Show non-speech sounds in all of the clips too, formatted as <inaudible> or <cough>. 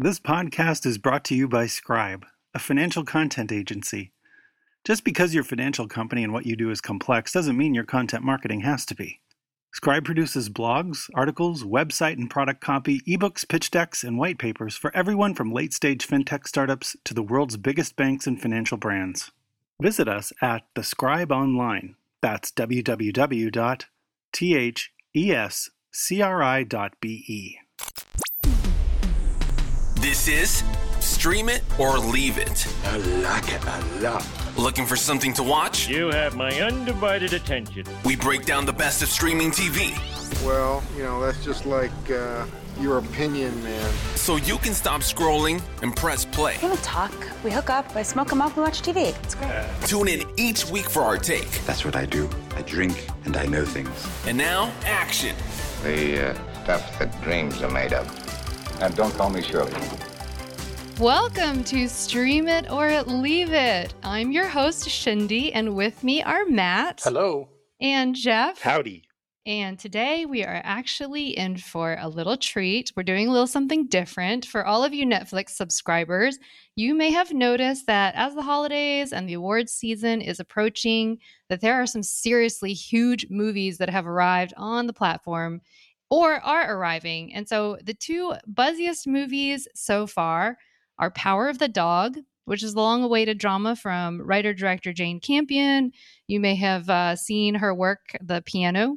This podcast is brought to you by Scribe, a financial content agency. Just because your financial company and what you do is complex doesn't mean your content marketing has to be. Scribe produces blogs, articles, website and product copy, ebooks, pitch decks, and white papers for everyone from late stage fintech startups to the world's biggest banks and financial brands. Visit us at The Scribe Online. That's www.thescri.be. This is Stream It or Leave It. I like it a lot. Looking for something to watch? You have my undivided attention. We break down the best of streaming TV Well, you know, that's just like uh, your opinion, man. so you can stop scrolling and press play. We talk. We hook up. I smoke them up. We watch TV. It's great. Tune in each week for our take. That's what I do. I drink and I know things. And now, action. The uh, stuff that dreams are made of. And don't call me Shirley. Welcome to Stream It or Leave It. I'm your host, Shindy, and with me are Matt. Hello. And Jeff. Howdy. And today we are actually in for a little treat. We're doing a little something different. For all of you Netflix subscribers, you may have noticed that as the holidays and the awards season is approaching, that there are some seriously huge movies that have arrived on the platform or are arriving. And so the two buzziest movies so far are Power of the Dog, which is the long awaited drama from writer director Jane Campion. You may have uh, seen her work, The Piano,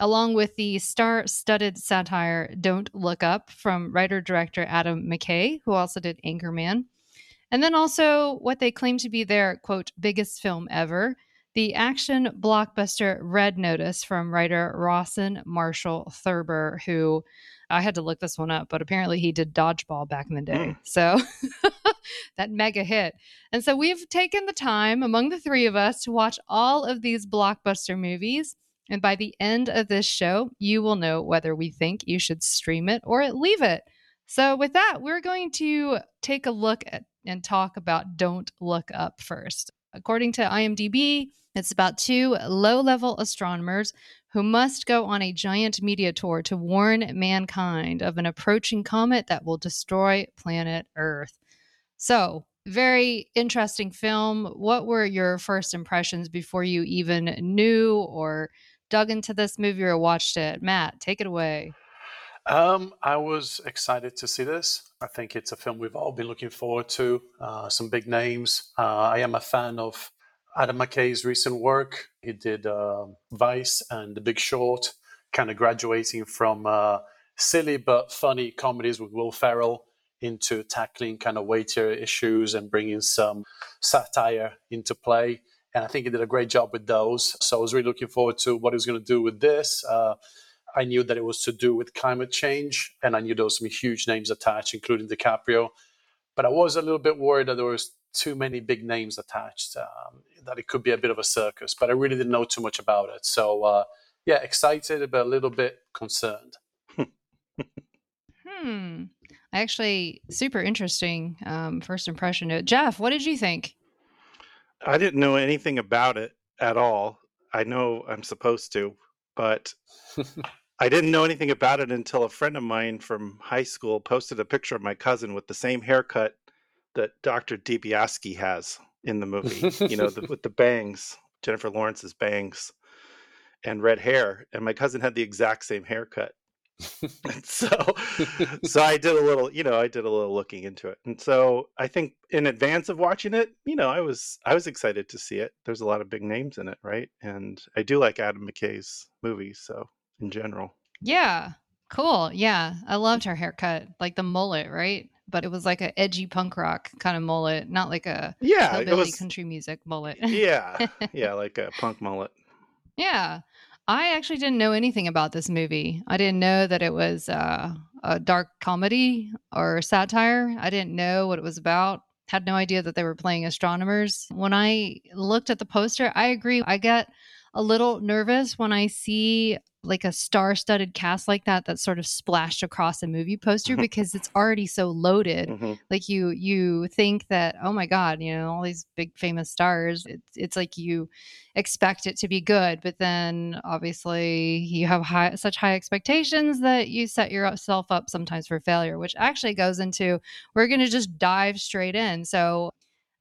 along with the star studded satire Don't Look Up from writer director Adam McKay, who also did Anchorman. And then also what they claim to be their quote biggest film ever, the action blockbuster Red Notice from writer Rawson Marshall Thurber, who I had to look this one up, but apparently he did Dodgeball back in the day. Mm. So <laughs> that mega hit. And so we've taken the time among the three of us to watch all of these blockbuster movies. And by the end of this show, you will know whether we think you should stream it or leave it. So, with that, we're going to take a look at and talk about Don't Look Up first. According to IMDb, it's about two low level astronomers who must go on a giant media tour to warn mankind of an approaching comet that will destroy planet Earth. So, very interesting film. What were your first impressions before you even knew or dug into this movie or watched it? Matt, take it away. Um, I was excited to see this. I think it's a film we've all been looking forward to. Uh, some big names. Uh, I am a fan of Adam McKay's recent work. He did uh, Vice and The Big Short, kind of graduating from uh, silly but funny comedies with Will Ferrell into tackling kind of weightier issues and bringing some satire into play. And I think he did a great job with those. So I was really looking forward to what he was going to do with this. Uh, I knew that it was to do with climate change, and I knew there was some huge names attached, including DiCaprio. But I was a little bit worried that there was too many big names attached, um, that it could be a bit of a circus. But I really didn't know too much about it. So uh, yeah, excited, but a little bit concerned. Hmm. Actually, super interesting um, first impression. Uh, Jeff, what did you think? I didn't know anything about it at all. I know I'm supposed to, but <laughs> I didn't know anything about it until a friend of mine from high school posted a picture of my cousin with the same haircut that Dr. Dibiasky has in the movie. you know, the, <laughs> with the bangs, Jennifer Lawrence's bangs and red hair, and my cousin had the exact same haircut. <laughs> So so I did a little, you know, I did a little looking into it. And so I think in advance of watching it, you know, I was I was excited to see it. There's a lot of big names in it, right? And I do like Adam McKay's movies, so in general. Yeah, cool. Yeah, I loved her haircut, like the mullet, right? But it was like a edgy punk rock kind of mullet, not like a Yeah, it was country music mullet. yeah, <laughs> yeah, like a punk mullet. Yeah. I actually didn't know anything about this movie. I didn't know that it was uh, a dark comedy or satire. I didn't know what it was about. Had no idea that they were playing astronomers. When I looked at the poster, I agree. I got a little nervous when I see like a star-studded cast like that that's sort of splashed across a movie poster <laughs> because it's already so loaded. Mm-hmm. Like you you think that oh my god, you know, all these big famous stars, it's it's like you expect it to be good, but then obviously you have high, such high expectations that you set yourself up sometimes for failure, which actually goes into we're going to just dive straight in. So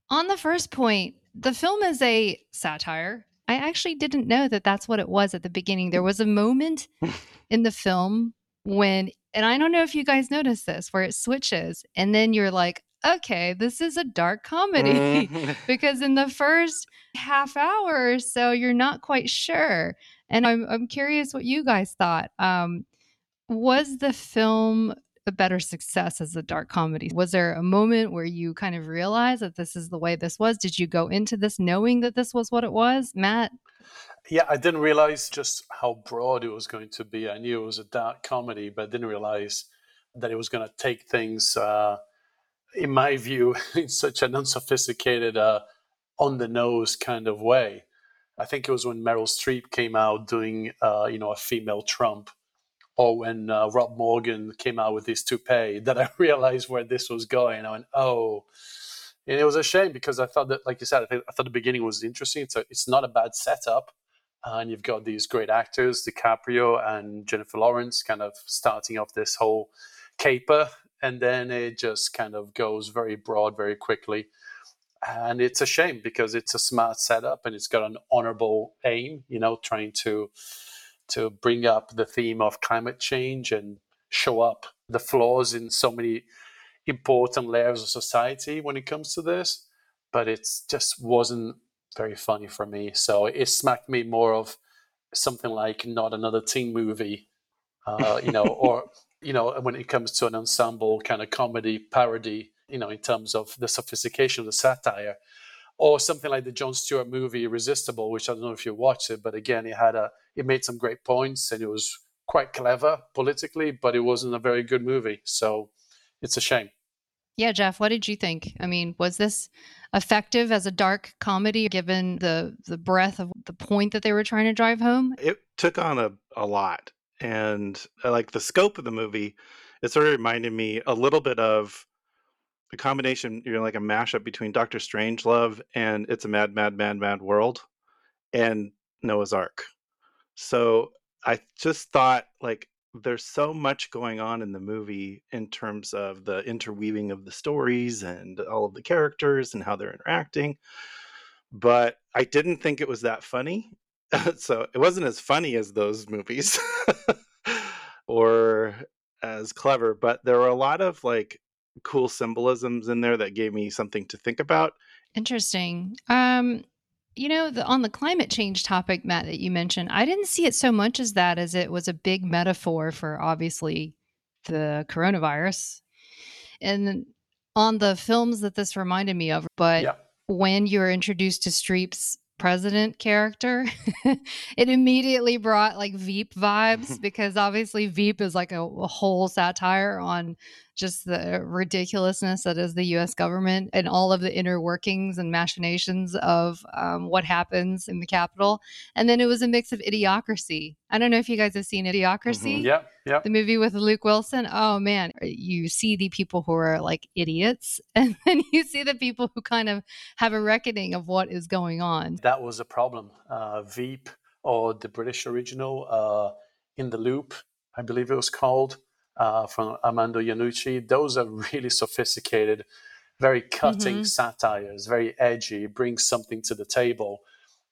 on the first point, the film is a satire I actually didn't know that that's what it was at the beginning. There was a moment <laughs> in the film when, and I don't know if you guys noticed this, where it switches and then you're like, okay, this is a dark comedy Mhm. <laughs> because in the first half hour or so, you're not quite sure. And I'm, I'm curious what you guys thought. Um, was the film a better success as a dark comedy? Was there a moment where you kind of realized that this is the way this was? Did you go into this knowing that this was what it was? Matt? Yeah, I didn't realize just how broad it was going to be. I knew it was a dark comedy, but I didn't realize that it was going to take things, uh, in my view, <laughs> in such an unsophisticated, uh, on the nose kind of way. I think it was when Meryl Streep came out doing, uh, you know, a female Trump, or when uh, Rob Morgan came out with his toupee, that I <laughs> realized where this was going. I went, oh. And it was a shame because I thought that, like you said, I, I thought the beginning was interesting. A, it's not a bad setup. Uh, and you've got these great actors, DiCaprio and Jennifer Lawrence, kind of starting off this whole caper. And then it just kind of goes very broad very quickly. And it's a shame because it's a smart setup and it's got an honorable aim, you know, trying to to bring up the theme of climate change and show up the flaws in so many important layers of society when it comes to this. But it just wasn't very funny for me. So it smacked me more of something like not another teen movie, uh, you know, or <laughs> you know, when it comes to an ensemble kind of comedy parody, you know, in terms of the sophistication of the satire, or something like the Jon Stewart movie Irresistible, which I don't know if you watched it, but again, it had a it made some great points and it was quite clever politically, but it wasn't a very good movie. So it's a shame. Yeah, Jeff, what did you think? I mean, was this effective as a dark comedy given the the breadth of the point that they were trying to drive home? It took on a, a lot. And uh, like the scope of the movie, it sort of reminded me a little bit of a combination, you know, like a mashup between Doctor Strangelove and It's a Mad, Mad, Mad, Mad World and Noah's Ark. So I just thought like there's so much going on in the movie in terms of the interweaving of the stories and all of the characters and how they're interacting. But I didn't think it was that funny. <laughs> so it wasn't as funny as those movies <laughs> or as clever, but there were a lot of like cool symbolisms in there that gave me something to think about. Interesting. Um, you know, the, on the climate change topic, Matt, that you mentioned, I didn't see it so much as that as it was a big metaphor for obviously the coronavirus. And on the films that this reminded me of, but Yeah. when you're introduced to Streep's president character, <laughs> it immediately brought like Veep vibes <laughs> because obviously Veep is like a, a whole satire on just the ridiculousness that is the US government and all of the inner workings and machinations of um, what happens in the Capitol. And then it was a mix of idiocracy. I don't know if you guys have seen Idiocracy Yeah, yeah. the movie with Luke Wilson. Oh man, you see the people who are like idiots, <laughs> and then you see the people who kind of have a reckoning of what is going on. That was a problem. Uh, Veep or the British original, uh, In the Loop, I believe it was called, uh, from Armando Iannucci. Those are really sophisticated, very cutting Mhm. satires, very edgy, brings something to the table.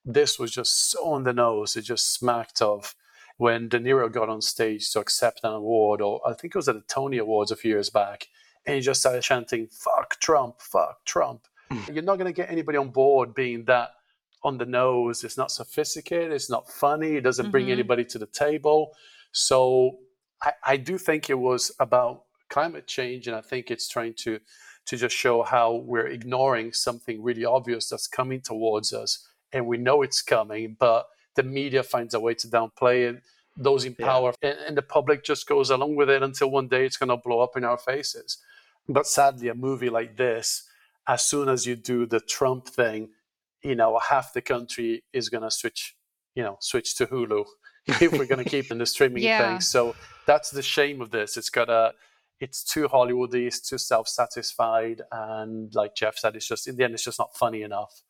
This was just so on the nose. It just smacked of when De Niro got on stage to accept an award, or I think it was at the Tony Awards a few years back, and he just started chanting, fuck Trump, fuck Trump. You're not going to get anybody on board being that on the nose. It's not sophisticated. It's not funny. It doesn't bring Mhm. anybody to the table. So I, I do think it was about climate change, and I think it's trying to to just show how we're ignoring something really obvious that's coming towards us, and we know it's coming, but the media finds a way to downplay it. Those in Yeah. power and, and the public just goes along with it until one day it's going to blow up in our faces. But sadly, a movie like this, as soon as you do the Trump thing, you know, half the country is going to switch, you know, switch to Hulu <laughs> if we're going <laughs> to keep in the streaming Yeah. thing. So that's the shame of this. It's got a, it's too Hollywoody, it's too self-satisfied, and like Jeff said, it's just in the end, it's just not funny enough.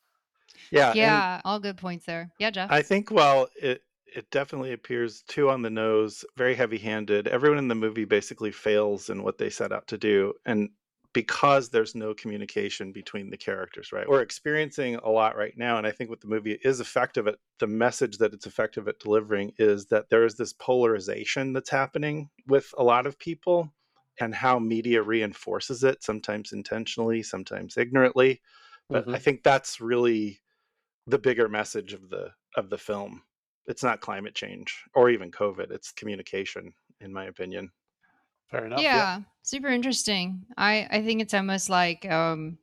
Yeah. yeah, all good points there. Yeah, Jeff. I think well, it it definitely appears too on the nose, very heavy-handed. Everyone in the movie basically fails in what they set out to do, and because there's no communication between the characters, right? We're experiencing a lot right now, and I think what the movie is effective at, the message that it's effective at delivering is that there is this polarization that's happening with a lot of people, and how media reinforces it, sometimes intentionally, sometimes ignorantly. But I Mhm. think that's really the bigger message of the of the film. It's not climate change or even COVID. It's communication, in my opinion. Fair enough. yeah, super interesting. I I think it's almost like um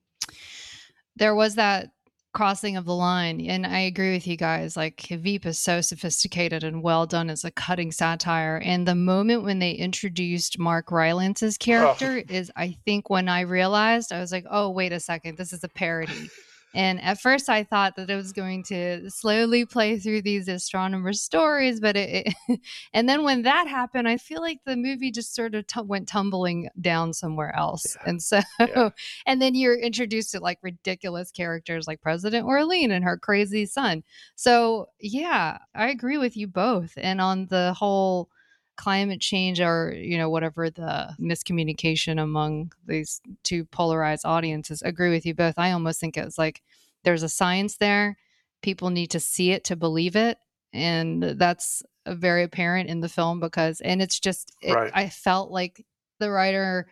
there was that crossing of the line and I agree with you guys like Veep is so sophisticated and well done as a cutting satire and the moment when they introduced Mark Rylance's character is I think when I realized I was like oh wait a second this is a parody <laughs> and at first I thought that it was going to slowly play through these astronomer stories but it, it <laughs> and then when that happened I feel like the movie just sort of tu- went tumbling down somewhere else Yeah. and so Yeah. <laughs> and then you're introduced to like ridiculous characters like President Orlean and her crazy son. So, yeah, I agree with you both. And on the whole climate change or, you know, whatever the miscommunication among these two polarized audiences, agree with you both. I almost think it's like there's a science there. People need to see it to believe it. And that's very apparent in the film because, and it's just, it, Right. I felt like the writer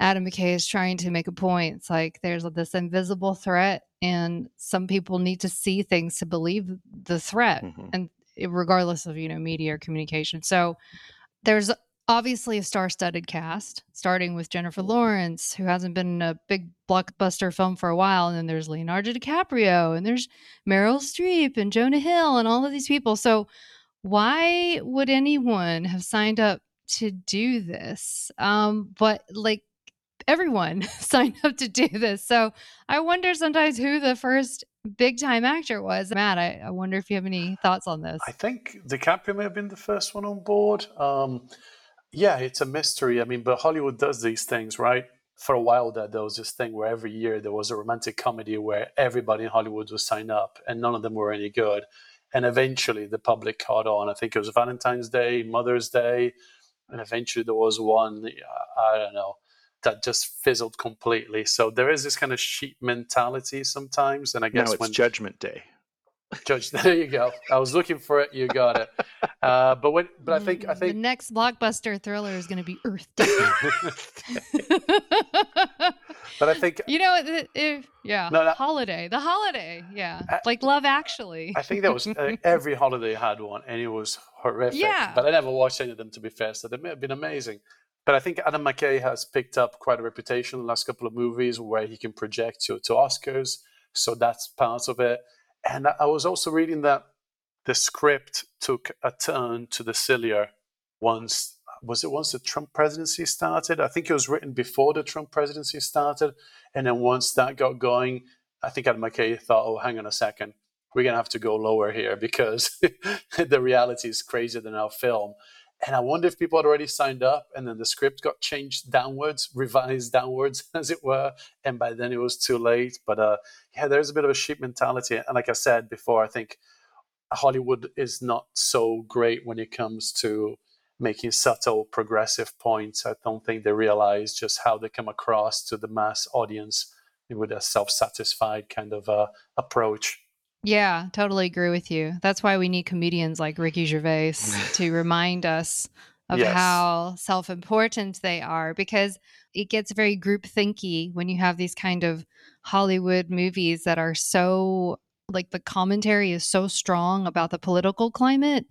Adam McKay is trying to make a point. It's like there's this invisible threat, and some people need to see things to believe the threat, Mhm. and regardless of you know media or communication. So there's obviously a star-studded cast, starting with Jennifer Lawrence, who hasn't been in a big blockbuster film for a while, and then there's Leonardo DiCaprio, and there's Meryl Streep and Jonah Hill, and all of these people. So why would anyone have signed up to do this? Um, but like everyone <laughs> signed up to do this. So I wonder sometimes who the first big time actor was. Matt, I, I wonder if you have any thoughts on this. I think DiCaprio may have been the first one on board. Um, yeah, it's a mystery. I mean, but Hollywood does these things, right? For a while there, there was this thing where every year there was a romantic comedy where everybody in Hollywood was signed up and none of them were any good. And eventually the public caught on. I think it was Valentine's Day, Mother's Day, and eventually there was one, I don't know, that just fizzled completely. So there is this kind of sheep mentality sometimes. And I guess Now guess it's when Judgment Day. Judge. <laughs> There you go. I was looking for it. You got it. Uh, but when, but I think, I think the next blockbuster thriller is going to be Earth Day. <laughs> <laughs> but I think, you know, it, it- yeah, No, no. holiday, the holiday, yeah, I- like Love Actually. I think that was uh, every holiday had one, and it was horrific. Yeah. But I never watched any of them to be fair, so they may have been amazing. But I think Adam McKay has picked up quite a reputation in the last couple of movies where he can project to, to Oscars. So that's part of it. And I was also reading that the script took a turn to the sillier once was it once the Trump presidency started? I think it was written before the Trump presidency started, and then once that got going, I think Adam McKay thought, "Oh, hang on a second, we're gonna have to go lower here because <laughs> the reality is crazier than our film." And I wonder if people had already signed up, and then the script got changed downwards, revised downwards, <laughs> as it were, and by then it was too late. But uh, yeah, there's a bit of a sheep mentality, and like I said before, I think Hollywood is not so great when it comes to making subtle progressive points. I don't think they realize just how they come across to the mass audience with a self-satisfied kind of uh, approach. Yeah, totally agree with you. That's why we need comedians like Ricky Gervais to <laughs> remind us of Yes. how self important they are because it gets very group thinky when you have these kind of Hollywood movies that are so like the commentary is so strong about the political climate.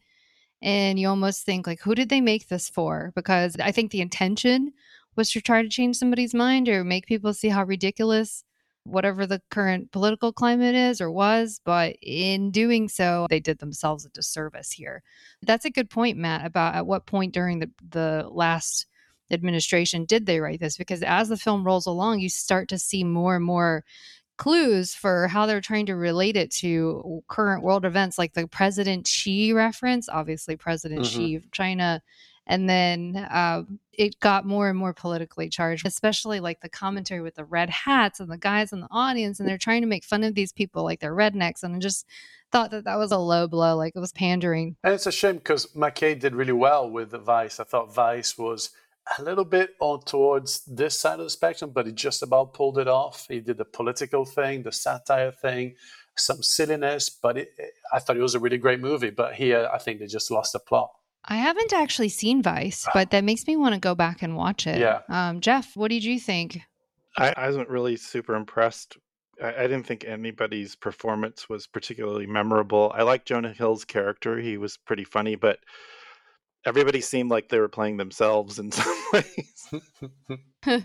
And you almost think like, who did they make this for? Because I think the intention was to try to change somebody's mind or make people see how ridiculous whatever the current political climate is or was, but in doing so, they did themselves a disservice here. That's a good point, Matt, about at what point during the, the last administration did they write this? Because as the film rolls along, you start to see more and more clues for how they're trying to relate it to current world events, like the President Xi reference, obviously President Mhm. Xi of China. And then uh, it got more and more politically charged, especially like the commentary with the red hats and the guys in the audience. And they're trying to make fun of these people like they're rednecks. And I just thought that that was a low blow. Like it was pandering. And it's a shame because McKay did really well with Vice. I thought Vice was a little bit on towards this side of the spectrum, but he just about pulled it off. He did the political thing, the satire thing, some silliness, but it, I thought it was a really great movie. But here, I think they just lost the plot. I haven't actually seen Vice, but that makes me want to go back and watch it. Yeah. Um, Jeff, what did you think? I, I wasn't really super impressed. I, I didn't think anybody's performance was particularly memorable. I like Jonah Hill's character; he was pretty funny, but everybody seemed like they were playing themselves in <laughs> some ways. <laughs>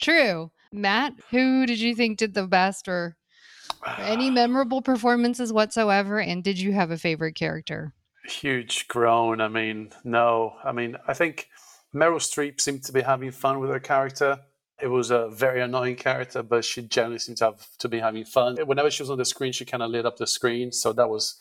True. Matt, who did you think did the best or <sighs> any memorable performances whatsoever? And did you have a favorite character? Huge groan. I mean, no. I mean, I think Meryl Streep seemed to be having fun with her character. It was a very annoying character, but she generally seemed to have to be having fun. Whenever she was on the screen, she kind of lit up the screen, so that was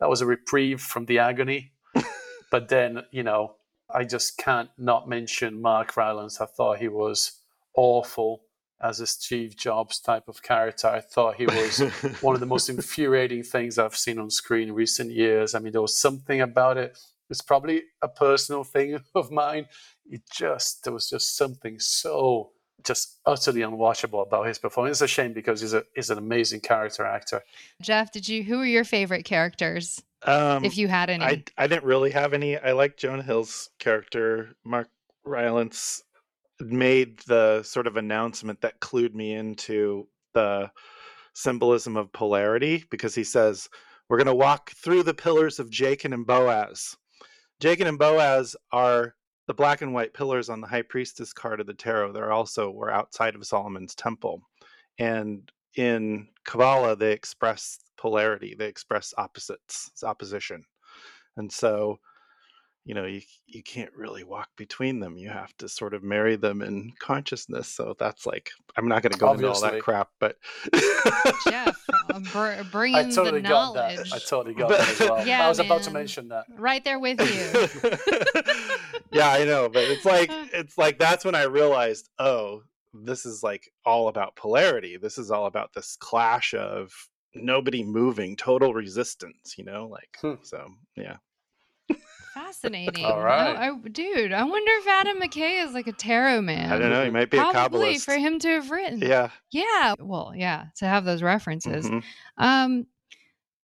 that was a reprieve from the agony. <laughs> but then, you know, I just can't not mention Mark Rylance. I thought he was awful as a Steve Jobs type of character. I thought he was <laughs> one of the most infuriating things I've seen on screen in recent years. I mean, there was something about it. It's probably a personal thing <laughs> of mine. It just there was just something so just utterly unwatchable about his performance. It's a shame because he's a he's an amazing character actor. Jeff, did you who were your favorite characters? Um, if you had any. I I didn't really have any. I like Jonah Hill's character. Mark Rylance made the sort of announcement that clued me into the symbolism of polarity because he says we're going to walk through the pillars of Jachin and Boaz. Jachin and Boaz are the black and white pillars on the high priestess card of the tarot. They're also were outside of Solomon's temple, and in Kabbalah they express polarity. They express opposites, opposition, and so you know you you can't really walk between them. You have to sort of marry them in consciousness. So that's like I'm not going to go into all that crap, but Jeff, uh, br- bringing I totally the got knowledge. that. I totally got that as well. Yeah, I was about to mention that. Right there with you. <laughs> yeah, I know, but it's like <laughs> it's like that's when I realized, oh, this is like all about polarity. This is all about this clash of nobody moving, total resistance, you know, like Hmm. so yeah. Fascinating. All right. I, I- dude, I wonder if Adam McKay is like a tarot man. I don't know, he might be a Probably kabbalist. for him to have written. Yeah. Yeah. Well, yeah, to have those references. mhm. Um,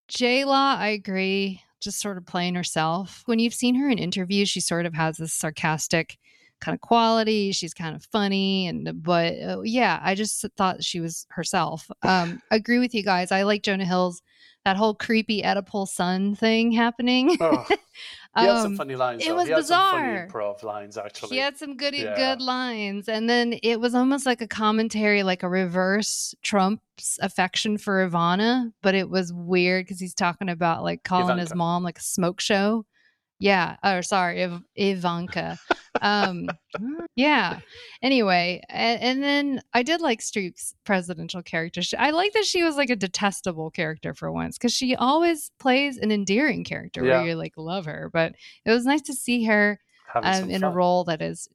J Law, I agree. Just sort of playing herself. When you've seen her in interviews, she sort of has this sarcastic kind of quality. She's kind of funny, and but uh, yeah, I just thought she was herself. Um, <laughs> agree with you guys. I like Jonah Hill's that whole creepy Oedipal son thing happening. Oh, <laughs> he had some Um, funny lines. it though. was he some bizarre. improv lines actually. He had some good Yeah. good lines, and then it was almost like a commentary, like a reverse Trump's affection for Ivana, but it was weird because he's talking about like calling his mom like a smoke show. Yeah, or sorry, Iv- Ivanka. um, yeah. Anyway, and, and then I did like Streep's presidential character. She, I like that she was like a detestable character for once because she always plays an endearing character Yeah. where you like love her. But it was nice to see her um, in a role that is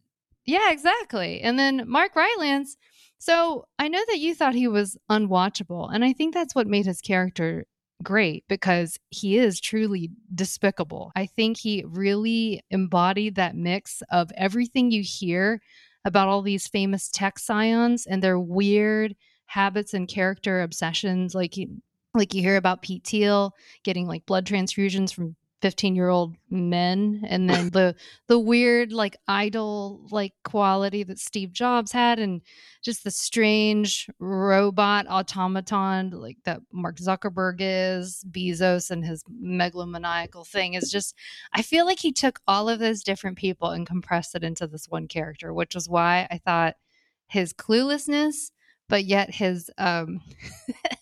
yeah exactly and then mark rylance so i know that you thought he was unwatchable and i think that's what made his character great because he is truly despicable. I think he really embodied that mix of everything you hear about all these famous tech scions and their weird habits and character obsessions like you like you hear about Pete Thiel getting like blood transfusions from 15 year old men and then the the weird like idol like quality that Steve Jobs had and just the strange robot automaton like that Mark Zuckerberg is Bezos and his megalomaniacal thing is just I feel like he took all of those different people and compressed it into this one character which is why I thought his cluelessness but yet his um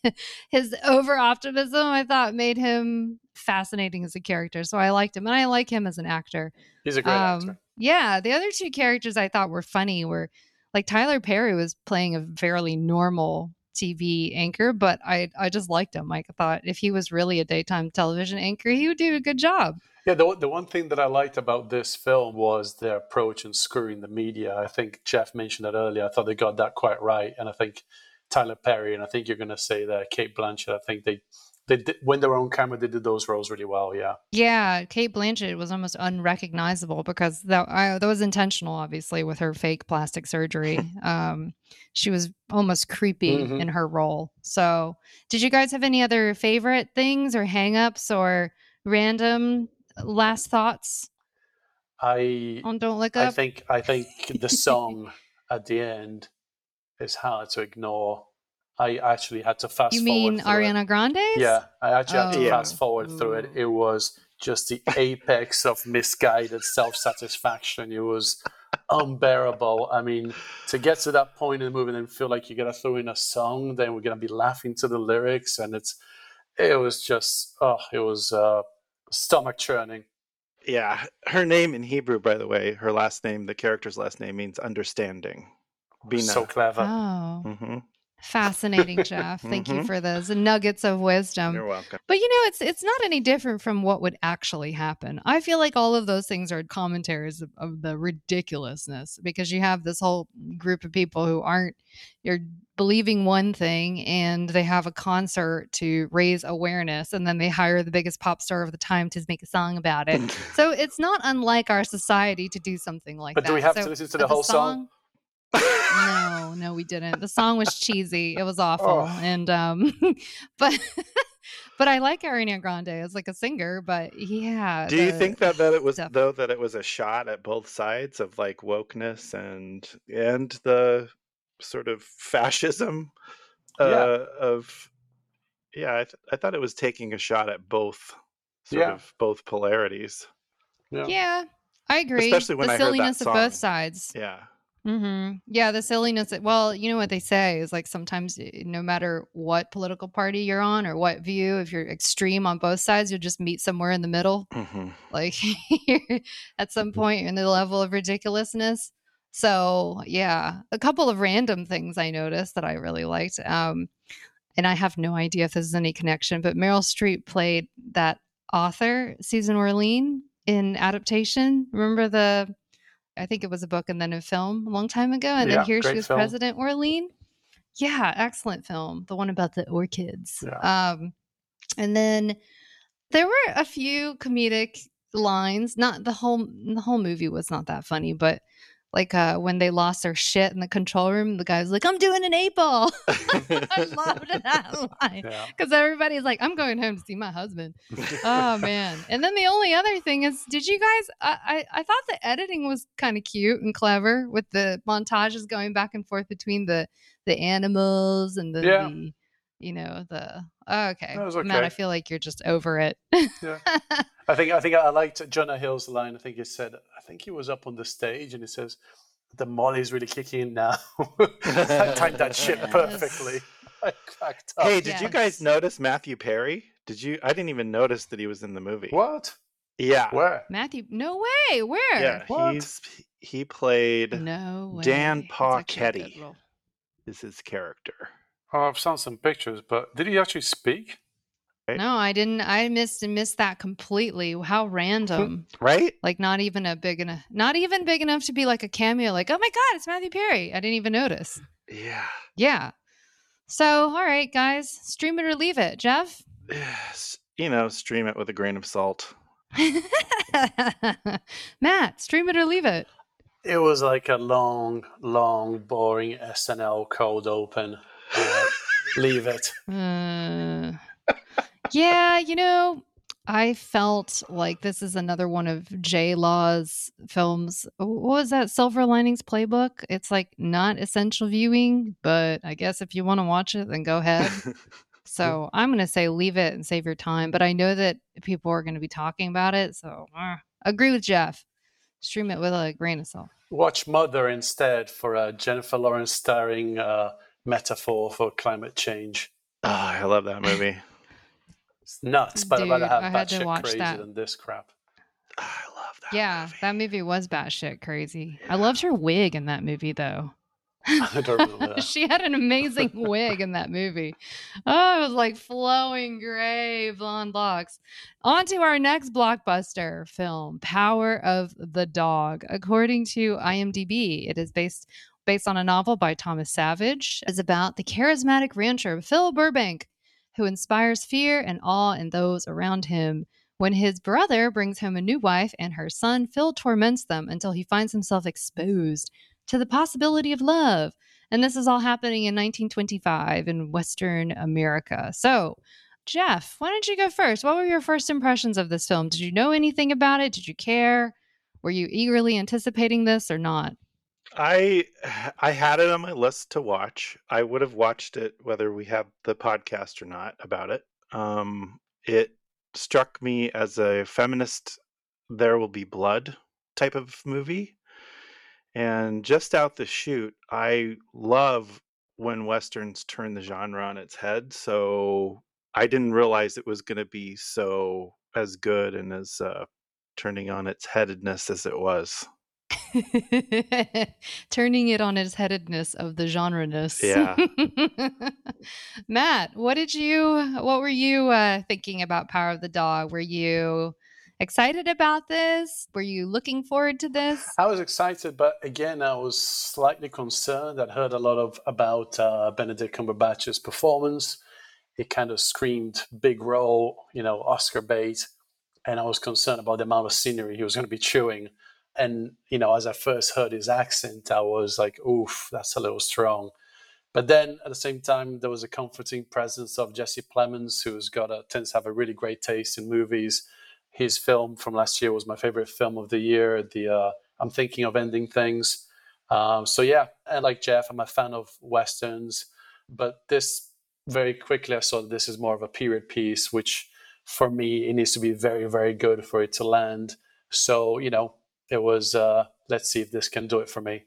<laughs> his over optimism I thought made him fascinating as a character. So I liked him and I like him as an actor. He's a great Um, actor. Yeah, the other two characters I thought were funny were like Tyler Perry was playing a fairly normal TV anchor, but I I just liked him. I thought if he was really a daytime television anchor, he would do a good job. Yeah, the, the one thing that I liked about this film was their approach in screwing the media. I think Jeff mentioned that earlier. I thought they got that quite right. And I think Tyler Perry, and I think you're going to say that Cate Blanchett, I think they, they did, when they were on camera, they did those roles really well. Yeah. Yeah, Cate Blanchett was almost unrecognizable because that I, that was intentional, obviously, with her fake plastic surgery. <laughs> um, she was almost creepy Mhm. in her role. So, did you guys have any other favorite things or hangups or random last thoughts I on Don't Look up. I think I think the <laughs> song at the end is hard to ignore. I actually had to fast you forward. mean through it. Ariana Grande's? Yeah, I actually had to Oh. fast forward through it. It was just the <laughs> apex of misguided self satisfaction. It was unbearable. I mean, to get to that point in the movie and feel like you're gonna throw in a song, then we're gonna be laughing to the lyrics, and it's it was just oh, it was uh, stomach churning. Yeah, her name in Hebrew, by the way, her last name, the character's last name means understanding. Bina. So clever. Oh, hmm fascinating, Jeff. Thank you Mhm. for those nuggets of wisdom. You're welcome. But you know, it's it's not any different from what would actually happen. I feel like all of those things are commentaries of, of the ridiculousness because you have this whole group of people who aren't you're believing one thing and they have a concert to raise awareness and then they hire the biggest pop star of the time to make a song about it. <laughs> so it's not unlike our society to do something like But that. But do we have So, to listen to but the whole song? No, no, we didn't. The song was cheesy. It was awful. Oh. And um <laughs> but <laughs> but I like Ariana Grande as like a singer, but yeah. Do you think that that it was stuff- though that it was a shot at both sides of like wokeness and and the sort of fascism uh, Yeah. of yeah I, th- I thought it was taking a shot at both sort Yeah. of both polarities Yeah. Yeah, I agree. Especially when the I heard that silliness of both song. sides. yeah hmm Yeah, the silliness. Well, you know what they say is like sometimes, eh, no matter what political party you're on or what view, if you're extreme on both sides, you'll just meet somewhere in the middle. hmm <laughs> Like <laughs> at some point, you're in the level of ridiculousness. So yeah, a couple of random things I noticed that I really liked. Um, and I have no idea if this is any connection, but Meryl Streep played that author Susan Orlean in adaptation. Remember the? I think it was a book and then a film a long time ago, and Yeah, then here she was film. President Orlean. Yeah, excellent film. The one about the orchids. Um, and then there were a few comedic lines. Not the whole the whole movie was not that funny, but like uh, when they lost their shit in the control room, the guy was like, "I'm doing an eight ball." <laughs> I loved that <laughs> line Yeah. because everybody's like, "I'm going home to see my husband." oh <laughs> man! And then the only other thing is, did you guys? I I, I thought the editing was kind of cute and clever with the montages going back and forth between the the animals and the, Yeah. the you know the oh, okay. That was Matt, I feel like you're just over it. Yeah. <laughs> I think I think I liked Jonah Hill's line. I think he said, I think he was up on the stage and he says, "The Molly's really kicking in now." <laughs> I timed that shit <laughs> Yes. perfectly. I cracked up. hey did you guys notice Matthew Perry did you I didn't even notice that he was in the movie what? yeah Where? Matthew, no way. Where? yeah What? he's he played No way. Dan That's actually Paquetti. is his character Oh, I've seen some pictures, but did he actually speak? No, I didn't. I missed missed that completely. How random. <laughs> right like not even a big enough, not even big enough to be like a cameo. Like, oh my god, it's Matthew Perry. I didn't even notice. yeah Yeah. So, all right, guys, stream it or leave it, Jeff. s- you know, stream it with a grain of salt. <laughs> Matt, stream it or leave it. It was like a long, long, boring SNL cold open. Uh, leave it. Uh, yeah, you know, I felt like this is another one of J Law's films. What was that? Silver Linings Playbook. It's like not essential viewing, but I guess if you want to watch it, then go ahead. <laughs> So I'm going to say leave it and save your time. But I know that people are going to be talking about it. So uh, agree with Jeff. Stream it with a grain of salt. Watch Mother instead for a Jennifer Lawrence starring uh, metaphor for climate change. Oh, I love that movie. <laughs> It's nuts, but I'd rather have I batshit crazy that. than this crap. Ah, I love that. Yeah, movie. that movie was batshit crazy. I loved her wig in that movie, though. <laughs> I don't remember <laughs> that. she had an amazing wig in that movie. Oh, it was like flowing gray blonde locks. On to our next blockbuster film, Power of the Dog. According to IMDb, it is based based on a novel by Thomas Savage. is about the charismatic rancher Phil Burbank, who inspires fear and awe in those around him. When his brother brings home a new wife and her son, Phil torments them until he finds himself exposed to the possibility of love. And this is all happening in 1925 in Western America. So, Jeff, why don't you go first? What were your first impressions of this film? Did you know anything about it? Did you care? Were you eagerly anticipating this or not? I <sighs> I had it on my list to watch. I would have watched it whether we have the podcast or not about it. Um, it struck me as a feminist there will be blood type of movie. And just out the chute, I love when westerns turn the genre on its head. So I didn't realize it was going to be so as good and as uh, turning on its headedness as it was. <laughs> Turning it on its headedness of the genre-ness. Yeah. <laughs> Matt, what did you what were you uh, thinking about Power of the Dog? Were you excited about this? Were you looking forward to this? I was excited, but again, I was slightly concerned. I'd heard a lot of about uh, Benedict Cumberbatch's performance. It kind of screamed big role, you know, Oscar bait, and I was concerned about the amount of scenery he was going to be chewing. And you know, as I first heard his accent, I was like, "Oof, that's a little strong." But then at the same time, there was a comforting presence of Jesse Plemons, who's got a tends to have a really great taste in movies his film from last year was my favorite film of the year. The uh, I'm thinking of ending things. Um, so yeah, and like Jeff, I'm a fan of westerns, but this very quickly I saw that this is more of a period piece, which for me it needs to be very very good for it to land. So you know, it was uh, let's see if this can do it for me.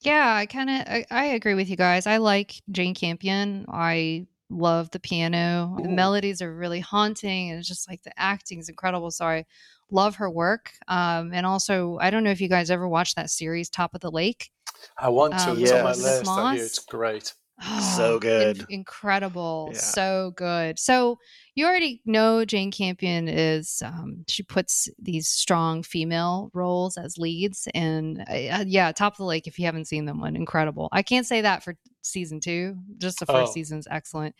Yeah, I kind of I, I agree with you guys. I like Jane Campion. I love the piano. Ooh. The melodies are really haunting, and it's just like the acting is incredible. So I love her work. Um, and also, I don't know if you guys ever watched that series, Top of the Lake. I want to. Um, it's on my list. I hear it's great. Oh, so <gasps> good. In- incredible. Yeah. So good. So you already know Jane Campion is, um, she puts these strong female roles as leads. And uh, yeah, Top of the Lake, if you haven't seen them, one incredible. I can't say that for season two. Just the first oh. season's excellent.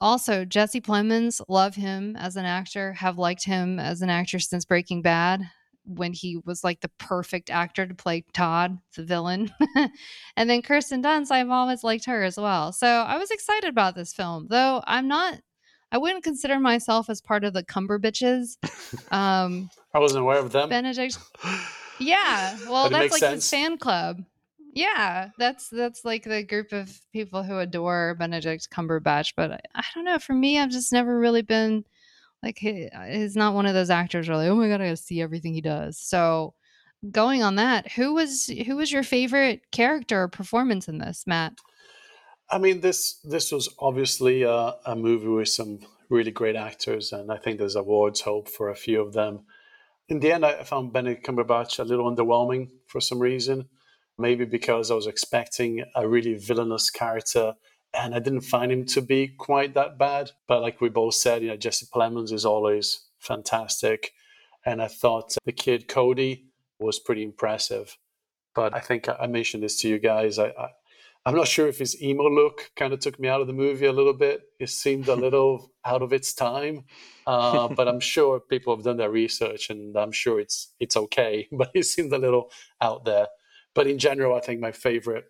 Also, Jesse Plemons, love him as an actor, have liked him as an actor since Breaking Bad when he was like the perfect actor to play Todd, the villain. <laughs> and then Kirsten Dunst, I've always liked her as well. So I was excited about this film, though I'm not, I wouldn't consider myself as part of the Cumber bitches. Um, I wasn't aware of them. Benedict. <laughs> Yeah. Well, that's like sense. his fan club. Yeah, that's that's like the group of people who adore Benedict Cumberbatch. But I, I don't know. For me, I've just never really been like he, uh, he's not one of those actors really. Oh my god, I gotta see everything he does. So going on that, who was who was your favorite character or performance in this, Matt? I mean, this this was obviously a, a movie with some really great actors, and I think there's awards hope for a few of them. In the end, I found Benedict Cumberbatch a little underwhelming for some reason. Maybe because I was expecting a really villainous character and I didn't find him to be quite that bad. But like we both said, you know, Jesse Plemons is always fantastic, and I thought the kid Kodi was pretty impressive. But I think I mentioned this to you guys. I, I I'm not sure if his emo look kind of took me out of the movie a little bit. It seemed a little <laughs> out of its time, uh, but I'm sure people have done their research, and I'm sure it's it's okay. <laughs> But it seemed a little out there. But in general, I think my favorite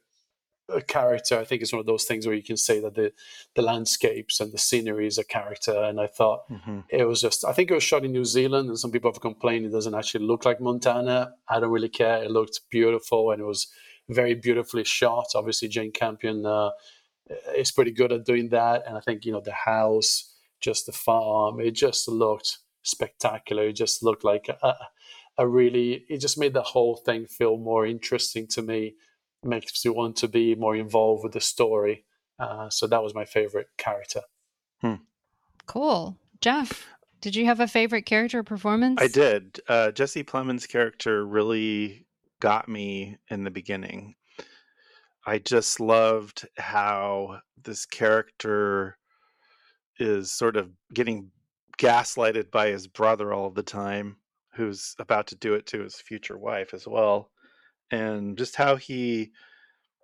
a character. I think it's one of those things where you can say that the the landscapes and the scenery is a character. And I thought mm-hmm. it was just. I think it was shot in New Zealand, and some people have complained it doesn't actually look like Montana. I don't really care. It looked beautiful, and it was very beautifully shot. Obviously, Jane Campion uh, is pretty good at doing that, and I think you know the house, just the farm, it just looked spectacular. It just looked like a, a really. It just made the whole thing feel more interesting to me makes you want to be more involved with the story. Uh, so that was my favorite character. Hmm. Cool. Jeff, did you have a favorite character performance? I did. Uh, Jesse Plemons' character really got me in the beginning. I just loved how this character is sort of getting gaslighted by his brother all the time, who's about to do it to his future wife as well. And just how he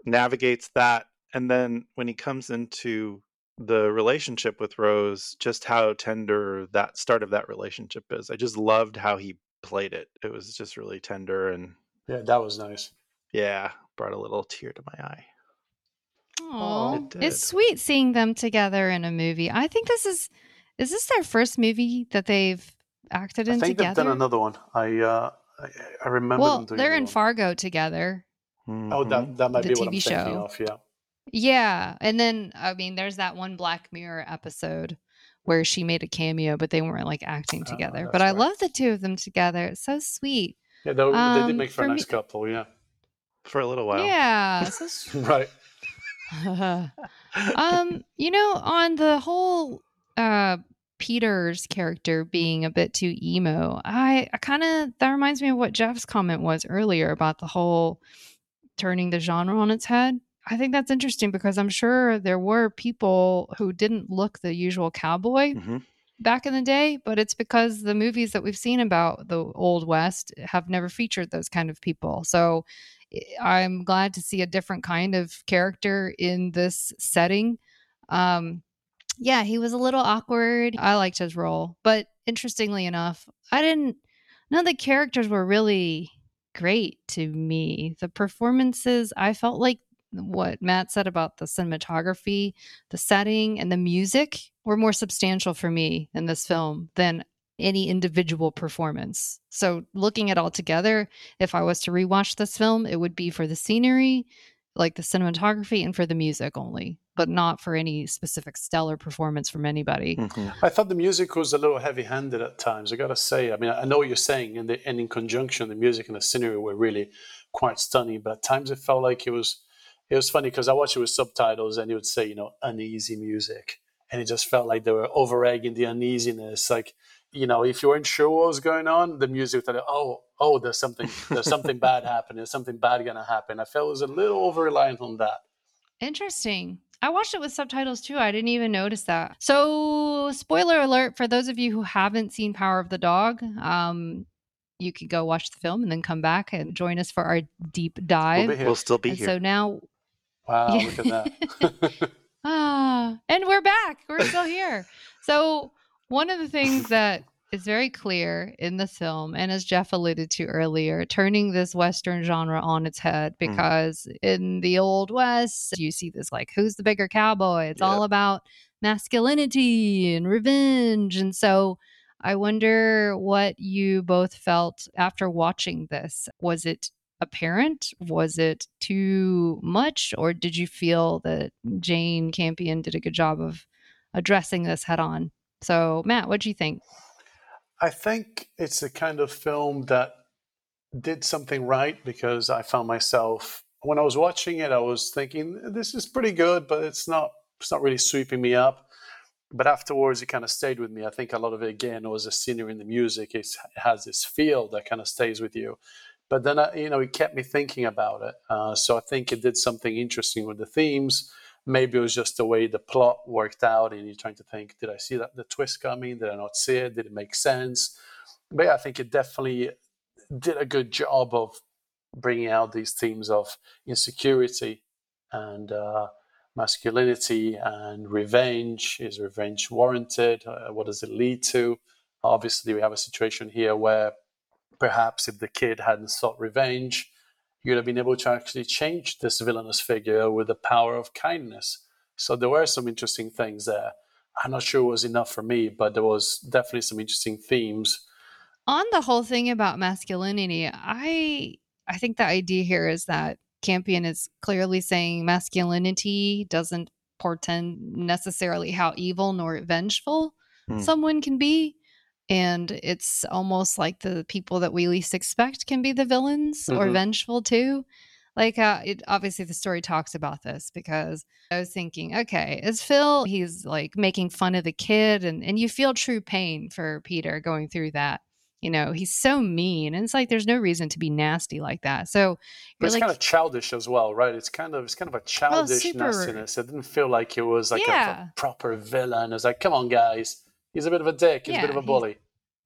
navigates that. And then when he comes into the relationship with Rose, just how tender that start of that relationship is. I just loved how he played it. It was just really tender and Yeah, that was nice. yeah, brought a little tear to my eye. Oh, It it's sweet seeing them together in a movie. I think this is is this their first movie that they've acted in I in think they've together? done another one. I uh, I, I remember well, them doing they're in another Fargo together. one. Oh, that that might the be what I'm TV thinking show. of. Yeah. Yeah, and then I mean, there's that one Black Mirror episode where she made a cameo, but they weren't like acting Ah, together. that's but I love the two of them together. It's so sweet. Yeah, they, they Um, did make for a for me- nice couple. Yeah. for a little while. Yeah, so <laughs> s- right. <laughs> um, you know, on the whole uh Peter's character being a bit too emo, I, I kind of that reminds me of what Jeff's comment was earlier about the whole turning the genre on its head. I think that's interesting because I'm sure there were people who didn't look the usual cowboy Mhm. back in the day, but it's because the movies that we've seen about the old west have never featured those kind of people. So I- I'm glad to see a different kind of character in this setting. Um yeah, he was a little awkward. I liked his role, but interestingly enough, I didn't none of the characters were really great to me. The performances, I felt like what Matt said about the cinematography, the setting, and the music were more substantial for me in this film than any individual performance. So, looking at all together, if I was to rewatch this film, it would be for the scenery, like the cinematography, and for the music only, but not for any specific stellar performance from anybody. Mhm. I thought the music was a little heavy-handed at times. I gotta say. I mean, I know what you're saying, and, the, and in conjunction, the music and the scenery were really quite stunning. But at times, it felt like it was. It was funny because I watched it with subtitles, and it would say, you know, uneasy music, and it just felt like they were over egging the uneasiness. Like, you know, if you weren't sure what was going on, the music would tell you, oh, oh, there's something, there's something bad happening, there's something bad gonna happen. I felt it was a little over reliant on that. Interesting. I watched it with subtitles too. I didn't even notice that. So, spoiler alert for those of you who haven't seen Power of the Dog, um, you could go watch the film and then come back and join us for our deep We'll dive. be here. We'll still be and here. so now, Wow, Yeah. look at that. <laughs> ah, and we're back. We're still here. So, one of the things <laughs> that is very clear in the film, and as Jeff alluded to earlier, turning this Western genre on its head Mm. because in the Old West, you see this like, who's the bigger cowboy? It's all about masculinity and revenge. And so, I wonder what you both felt after watching this. Was it apparent? Was it too much? Or did you feel that Jane Campion did a good job of addressing this head on? So, Matt, what do you think? I think it's the kind of film that did something right because I found myself when I was watching it, I was thinking this is pretty good, but it's not it's not really sweeping me up. But afterwards, it kind of stayed with me. I think a lot of it again was the scenery and the music. It has this feel that kind of stays with you. But then, I, you know, it kept me thinking about it. Uh, so I think it did something interesting with the themes. Maybe it was just the way the plot worked out, and you're trying to think, did I see that the twist coming? Did I not see it? Did it make sense? But yeah, I think it definitely did a good job of bringing out these themes of insecurity and uh, masculinity and revenge. Is revenge warranted? Uh, what does it lead to? Obviously, we have a situation here where perhaps if the kid hadn't sought revenge, you'd have been able to actually change this villainous figure with the power of kindness. So there were some interesting things there. I'm not sure it was enough for me, but there was definitely some interesting themes. On the whole thing about masculinity, I I think the idea here is that Campion is clearly saying masculinity doesn't portend necessarily how evil nor vengeful Hmm. someone can be. And it's almost like the people that we least expect can be the villains or Mhm. vengeful too. Like, uh, it obviously the story talks about this because I was thinking, okay, is Phil, he's like making fun of the kid, and, and you feel true pain for Peter going through that. you know, he's so mean. And it's like there's no reason to be nasty like that. So But it's like, kind of childish as well, right? It's kind of it's kind of a childish super- nastiness. It didn't feel like it was like a- a, proper villain. It's like, come on, guys, he's a bit of a dick. He's a bit of a bully.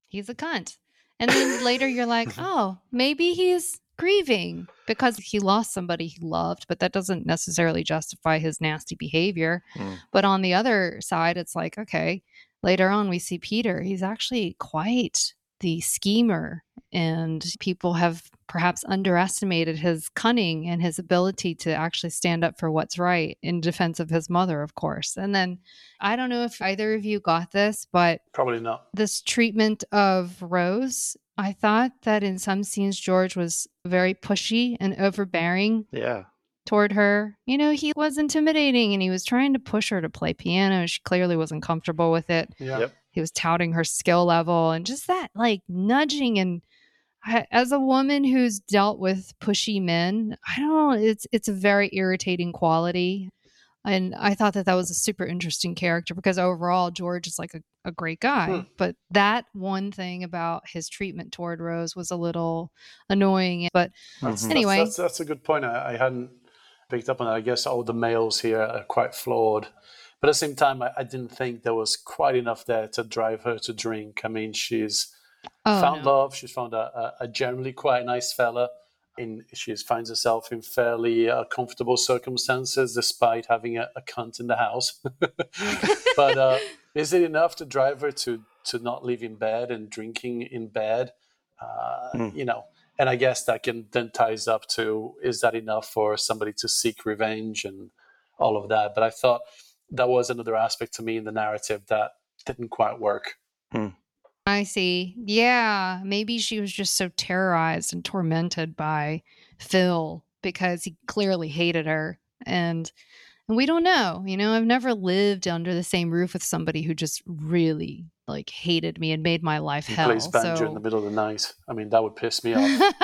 he's a cunt. And then later you're like, <laughs> oh, maybe he's grieving because he lost somebody he loved, but that doesn't necessarily justify his nasty behavior. Hmm. But on the other side, it's like, okay, later on we see Peter. He's actually quite the schemer, and people have perhaps underestimated his cunning and his ability to actually stand up for what's right in defense of his mother, of course. And then I don't know if either of you got this, but Probably not. this treatment of Rose, I thought that in some scenes George was very pushy and overbearing Yeah. toward her. You know, he was intimidating and he was trying to push her to play piano. She clearly wasn't comfortable with it. Yeah. Yep. He was touting her skill level and just that like nudging and I, as a woman who's dealt with pushy men, I don't know, it's it's a very irritating quality. And I thought that that was a super interesting character because overall George is like a, a great guy. Hmm. But that one thing about his treatment toward Rose was a little annoying. But That's, Mhm. Anyway. that's, that's, that's a good point. I, I hadn't picked up on that. I guess all the males here are quite flawed. But at the same time, I, I didn't think there was quite enough there to drive her to drink. I mean, she's oh, found no. love. She's found a, a, a generally quite nice fella. In she finds herself in fairly uh, comfortable circumstances, despite having a, a cunt in the house. <laughs> but uh, is it enough to drive her to to not leave in bed and drinking in bed? Uh, Hmm. You know, and I guess that can then ties up to is that enough for somebody to seek revenge and all of that? But I thought that was another aspect to me in the narrative that didn't quite work. Hmm. I see. Yeah, maybe she was just so terrorized and tormented by Phil because he clearly hated her and and we don't know. You know, I've never lived under the same roof with somebody who just really like hated me and made my life He hell. plays banjo so in the middle of the night. I mean, that would piss me off.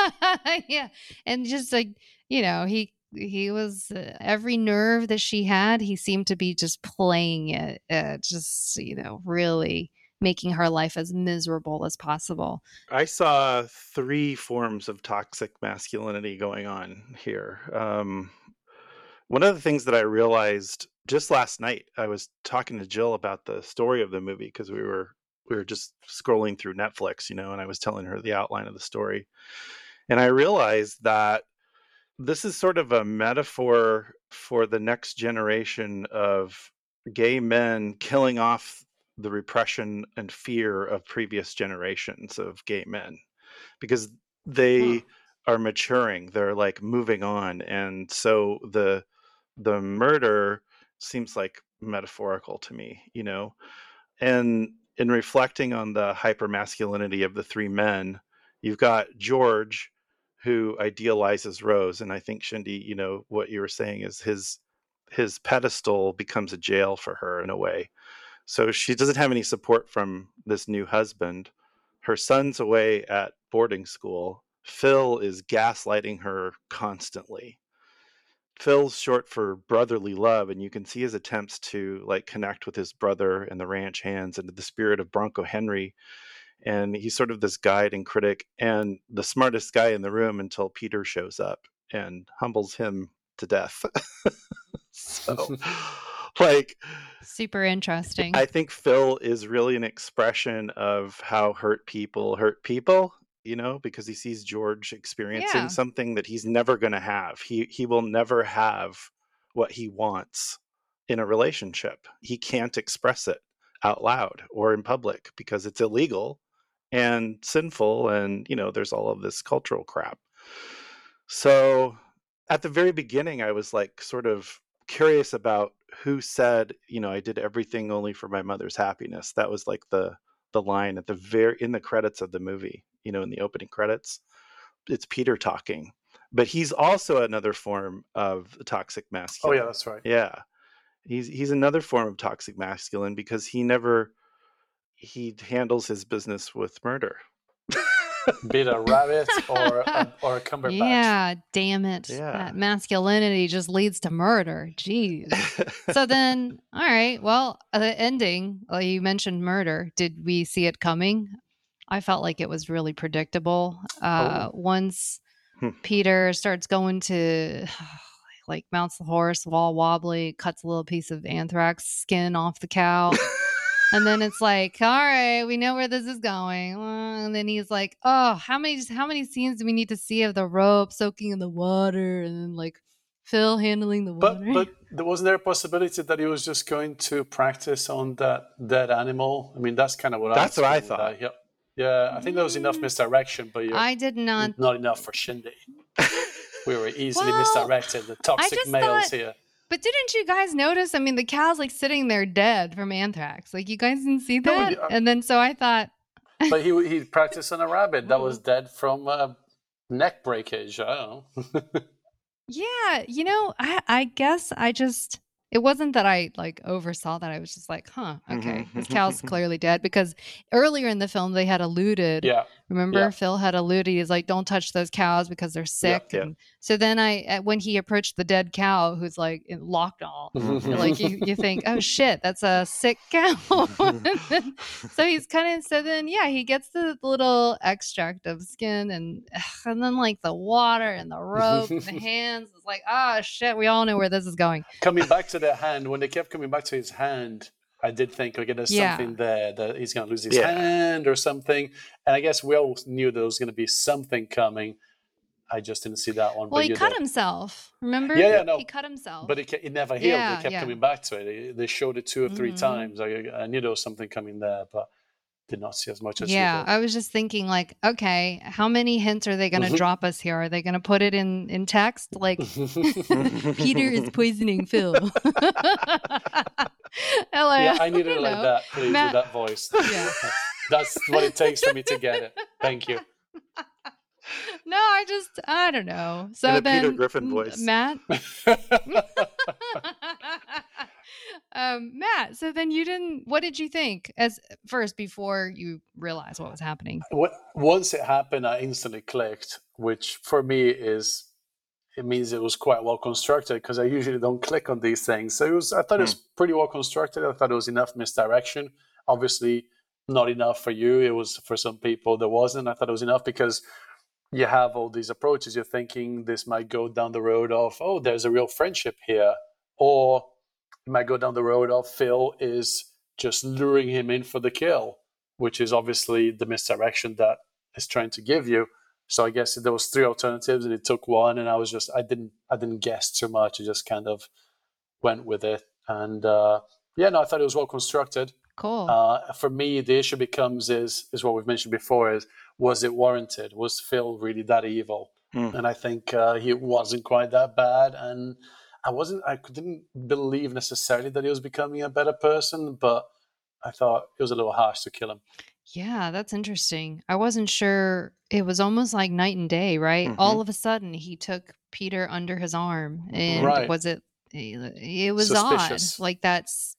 <laughs> yeah, and just like you know, he he was uh, every nerve that she had. He seemed to be just playing it, uh, just you know, really making her life as miserable as possible. I saw three forms of toxic masculinity going on here. Um, one of the things that I realized just last night, I was talking to Jill about the story of the movie because we were we were just scrolling through Netflix, you know, and I was telling her the outline of the story, and I realized that this is sort of a metaphor for the next generation of gay men killing off the repression and fear of previous generations of gay men because they are maturing they're like moving on and so the the murder seems like metaphorical to me you know? And in reflecting on the hypermasculinity of the three men you've got george who idealizes rose and i think shindy you know what you were saying is his his pedestal becomes a jail for her in a way so she doesn't have any support from this new husband. Her son's away at boarding school. Phil is gaslighting her constantly. Phil's short for brotherly love, and you can see his attempts to like connect with his brother and the ranch hands and the spirit of Bronco Henry. And he's sort of this guide and critic and the smartest guy in the room until Peter shows up and humbles him to death. <laughs> so <laughs> like Super interesting. I think Phil is really an expression of how hurt people hurt people, you know, because he sees George experiencing Yeah. something that he's never going to have. He he will never have what he wants in a relationship. He can't express it out loud or in public because it's illegal and sinful and, you know, there's all of this cultural crap. So, at the very beginning I was like sort of curious about who said, you know, I did everything only for my mother's happiness. That was like the the line at the very in the credits of the movie, you know, in the opening credits. It's Peter talking. But he's also another form of the toxic masculine. oh yeah, that's right. Yeah. He's he's another form of toxic masculine because he never he handles his business with murder. Be it a rabbit or a, <laughs> or a cumberbatch. yeah, damn it. Yeah. That masculinity just leads to murder. Jeez. so then, <laughs> all right. Well, uh, the ending, uh, you mentioned murder. Did we see it coming? I felt like it was really predictable. Uh, Oh. Once Hmm. Peter starts going to <sighs> like mounts the horse, all wobbly, cuts a little piece of anthrax skin off the cow. <laughs> and then it's like, all right, we know where this is going. And then he's like, oh, how many how many scenes do we need to see of the rope soaking in the water and then like Phil handling the water? But but there wasn't there a possibility that he was just going to practice on that dead animal? I mean, that's kind of what I thought. That's I what I was feeling with thought. that. Yep. Yeah, I think there was enough mm. misdirection, but you're I did not not enough for Shindy. <laughs> We were easily Well, misdirected. The toxic males thought- here. But didn't you guys notice? I mean, the cow's like sitting there dead from anthrax. Like you guys didn't see No, that? did- uh, and then so I thought, <laughs> But he he <laughs> practiced on a rabbit that was dead from uh, neck breakage. I don't know. <laughs> yeah, you know, I I guess I just it wasn't that I like oversaw that. I was just like, huh, okay, this cow's clearly dead because earlier in the film they had alluded. yeah. Remember, Yeah. Phil had alluded. He's like, "Don't touch those cows because they're sick." yeah. And so then I, when he approached the dead cow, who's like locked lockdown, Mm-hmm. like you, you think, oh shit, that's a sick <laughs> cow. Then- <laughs> <laughs> so he's kind of so then yeah, he gets the little extract of skin and <sighs> and then like the water and the rope and the hands. It's like oh shit, we all know where this is going. coming back to the hand, when they kept coming back to his hand, I did think, okay, there's Yeah. something there that he's going to lose his Yeah. hand or something. And I guess we all knew there was going to be something coming. I just didn't see that one. Well, but he cut did. himself. Remember? Yeah, yeah, no. He cut himself. But it, it never healed. Yeah, they kept yeah. coming back to it. They, they showed it two or 3 Mhm. times. I, I knew there was something coming there, but did not see as much as yeah. I was just thinking, like, okay, how many hints are they going to Mhm. drop us here? Are they going to put it in in text, like <laughs> Peter is poisoning Phil? <laughs> Hello. yeah, I needed you it like that, please, Matt- with that voice. <laughs> Yeah. That's what it takes for me to get it. Thank you. No, I just I don't know. So In a then Peter Griffin voice. Matt. Um, Matt. So then you didn't. What did you think as first before you realized what was happening? What, once it happened, I instantly clicked, which for me is it means it was quite well constructed because I usually don't click on these things. So it was, I thought it was pretty well constructed. I thought it was enough misdirection. Obviously, not enough for you. It was for some people there wasn't. I thought it was enough because you have all these approaches. You're thinking this might go down the road of oh, there's a real friendship here, or it might go down the road of Phil is just luring him in for the kill, which is obviously the misdirection that is trying to give you. So I guess there was three alternatives, and it took one, and I was just I didn't I didn't guess too much. I just kind of went with it, and uh, yeah, no, I thought it was well constructed. Cool. Uh, for me, the issue becomes is is what we've mentioned before: is was it warranted? Was Phil really that evil? Hmm. And I think uh, he wasn't quite that bad, and I wasn't. I didn't believe necessarily that he was becoming a better person, but I thought it was a little harsh to kill him. Yeah, that's interesting. I wasn't sure. It was almost like night and day, right? Mm-hmm. All of a sudden, he took Peter under his arm, and Right. was it? It was Suspicious. odd. Like that's.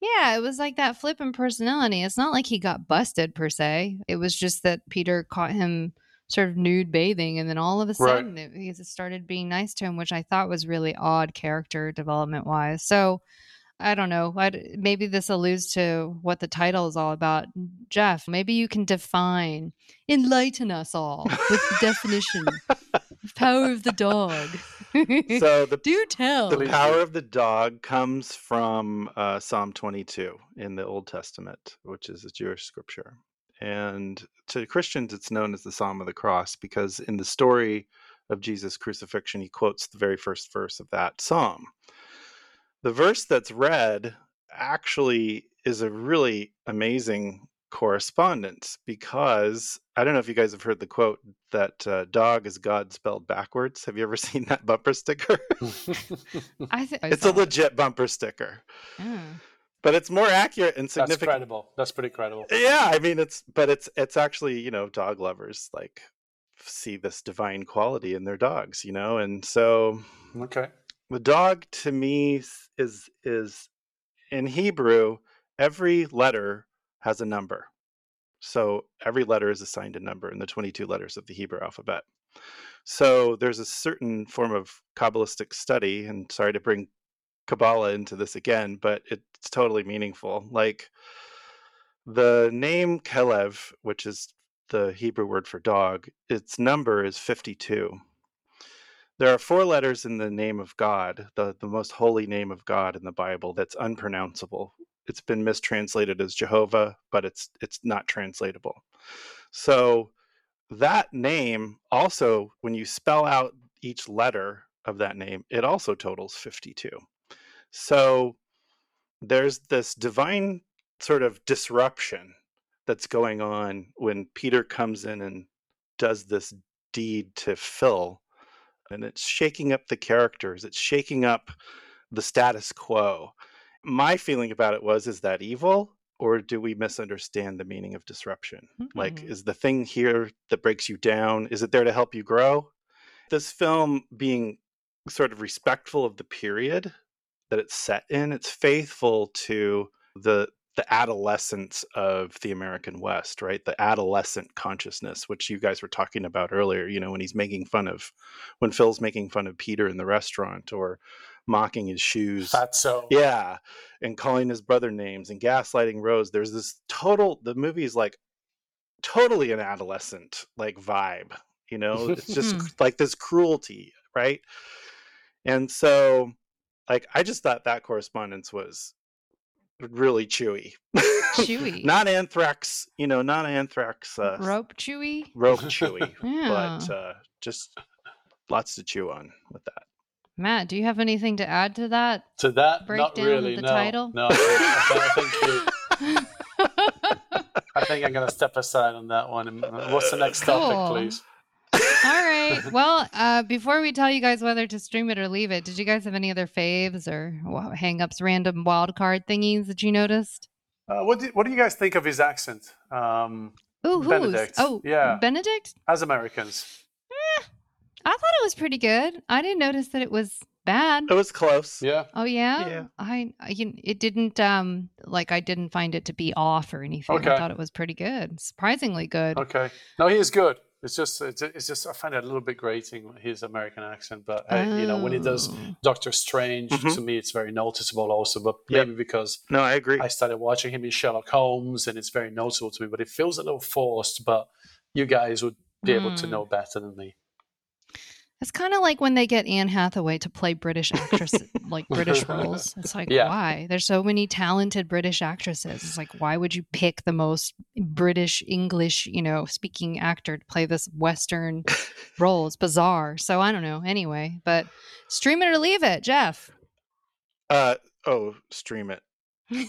Yeah, it was like that flippant personality. It's not like he got busted per se. It was just that Peter caught him sort of nude bathing, and then all of a Right. sudden it, he just started being nice to him, which I thought was really odd character development wise. So I don't know. I'd, maybe this alludes to what the title is all about. Jeff, maybe you can define, enlighten us all with the definition of power of the dog. <laughs> So the Do tell. the power of the dog comes from uh, Psalm 22 in the Old Testament, which is a Jewish scripture. And to Christians, it's known as the Psalm of the Cross because in the story of Jesus' crucifixion, he quotes the very first verse of that psalm. The verse that's read actually is a really amazing correspondence because I don't know if you guys have heard the quote that uh, dog is God spelled backwards. Have you ever <laughs> seen that bumper sticker? <laughs> I th- it's saw a it. legit bumper sticker, Yeah. But it's more accurate and significant. That's credible. That's pretty credible. Yeah, I mean it's but it's it's actually, you know, dog lovers like see this divine quality in their dogs, you know? And so Okay. the dog to me is is in Hebrew every letter has a number. So every letter is assigned a number in the 22 letters of the Hebrew alphabet. So there's a certain form of Kabbalistic study, and sorry to bring Kabbalah into this again, but it's totally meaningful. Like the name Kelev, which is the Hebrew word for dog, its number is 52. There are four letters in the name of God, the, the most holy name of God in the Bible, that's unpronounceable. It's been mistranslated as Jehovah, but it's it's not translatable. So that name also, when you spell out each letter of that name, it also totals 52. So there's this divine sort of disruption that's going on when Peter comes in and does this deed to Phil and it's shaking up the characters it's shaking up the status quo. My feeling about it was is that evil or do we misunderstand the meaning of disruption? Mm-hmm. like is the thing here that breaks you down is it there to help you grow? This film being sort of respectful of the period that it's set in it's faithful to the the adolescence of the American West, right? The adolescent consciousness, which you guys were talking about earlier, you know, when he's making fun of, when Phil's making fun of Peter in the restaurant or mocking his shoes. Fatso. Yeah. And calling his brother names and gaslighting Rose. There's this total, the movie is like totally an adolescent like vibe, you know? It's just <laughs> like this cruelty, right? And so, like, I just thought that correspondence was really chewy. <laughs> Chewy. not anthrax, you know, not anthrax. Uh, rope chewy. Rope <laughs> chewy. yeah. But uh, just lots to chew on with that. Matt, do you have anything to add to that? To that, breakdown not really. Of the no, title? no. I think, I think, you, <laughs> I think I'm going to step aside on that one. What's the next cool. topic, please? All right. Well, uh, before we tell you guys whether to stream it or leave it, did you guys have any other faves or hangups, random wild card thingies that you noticed? Uh, what do, What do you guys think of his accent? Um, Ooh, who's? Benedict. Oh, yeah, Benedict. As Americans, eh, I thought it was pretty good. I didn't notice that it was bad. It was close. Yeah. Oh yeah. Yeah. I, I it didn't um like I didn't find it to be off or anything. Okay. I thought it was pretty good. Surprisingly good. Okay. No, he is good. It's just, it's, it's just, I find it a little bit grating his American accent. But oh. you know, when he does Doctor Strange, Mm-hmm. to me, it's very noticeable also. But maybe Yep. because No, I agree. I started watching him in Sherlock Holmes, and it's very noticeable to me. But it feels a little forced. But you guys would be able to Mm. know better than me. It's kind of like when they get Anne Hathaway to play British actresses, <laughs> like British roles. It's like, Yeah. why? There's so many talented British actresses. It's like, why would you pick the most British English, you know, speaking actor to play this Western <laughs> role? It's bizarre. So I don't know. Anyway, but stream it or leave it, Jeff. Uh oh, stream it. <laughs>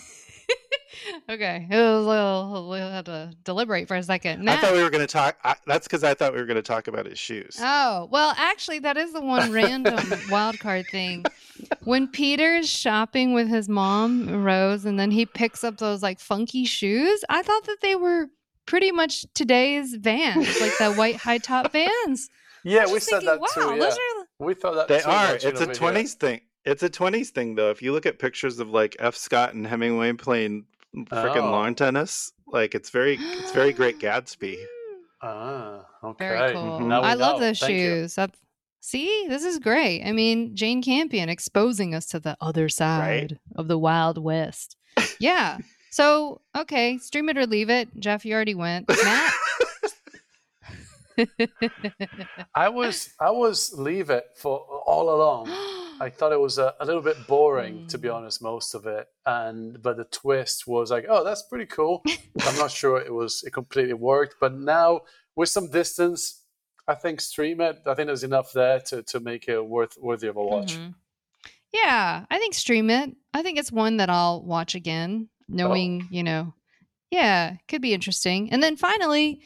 okay, it was a little, we had to deliberate for a second. I thought we were going to talk. I, that's because I thought we were going to talk about his shoes. Oh, well, actually, that is the one random <laughs> wild card thing. When Peter's shopping with his mom, Rose, and then he picks up those like funky shoes, I thought that they were pretty much today's vans, like the white high top vans. <laughs> Yeah, we said thinking, that wow, too. Yeah. are We thought that They too, are. It's a over here. twenties thing. It's a twenties thing, though. If you look at pictures of like F. Scott and Hemingway playing freaking Oh. lawn tennis, like it's very, it's very Great Gatsby. <gasps> Ah, okay. very cool. Now we I love those Thank shoes. That's, see, this is great. I mean, Jane Campion exposing us to the other side of the Wild West. <laughs> Yeah. So, okay, stream it or leave it. Jeff, you already went. Matt? <laughs> I was I was leave it for all along. <gasps> <gasps> I thought it was a, a little bit boring, to be Mm. honest, most of it. And but the twist was like, oh, that's pretty cool. <laughs> I'm not sure it was it completely worked, but now with some distance, I think stream it. I think there's enough there to, to make it worth worthy of a watch. Mhm. Yeah, I think stream it. I think it's one that I'll watch again, knowing, you know, yeah, could be interesting. And then finally,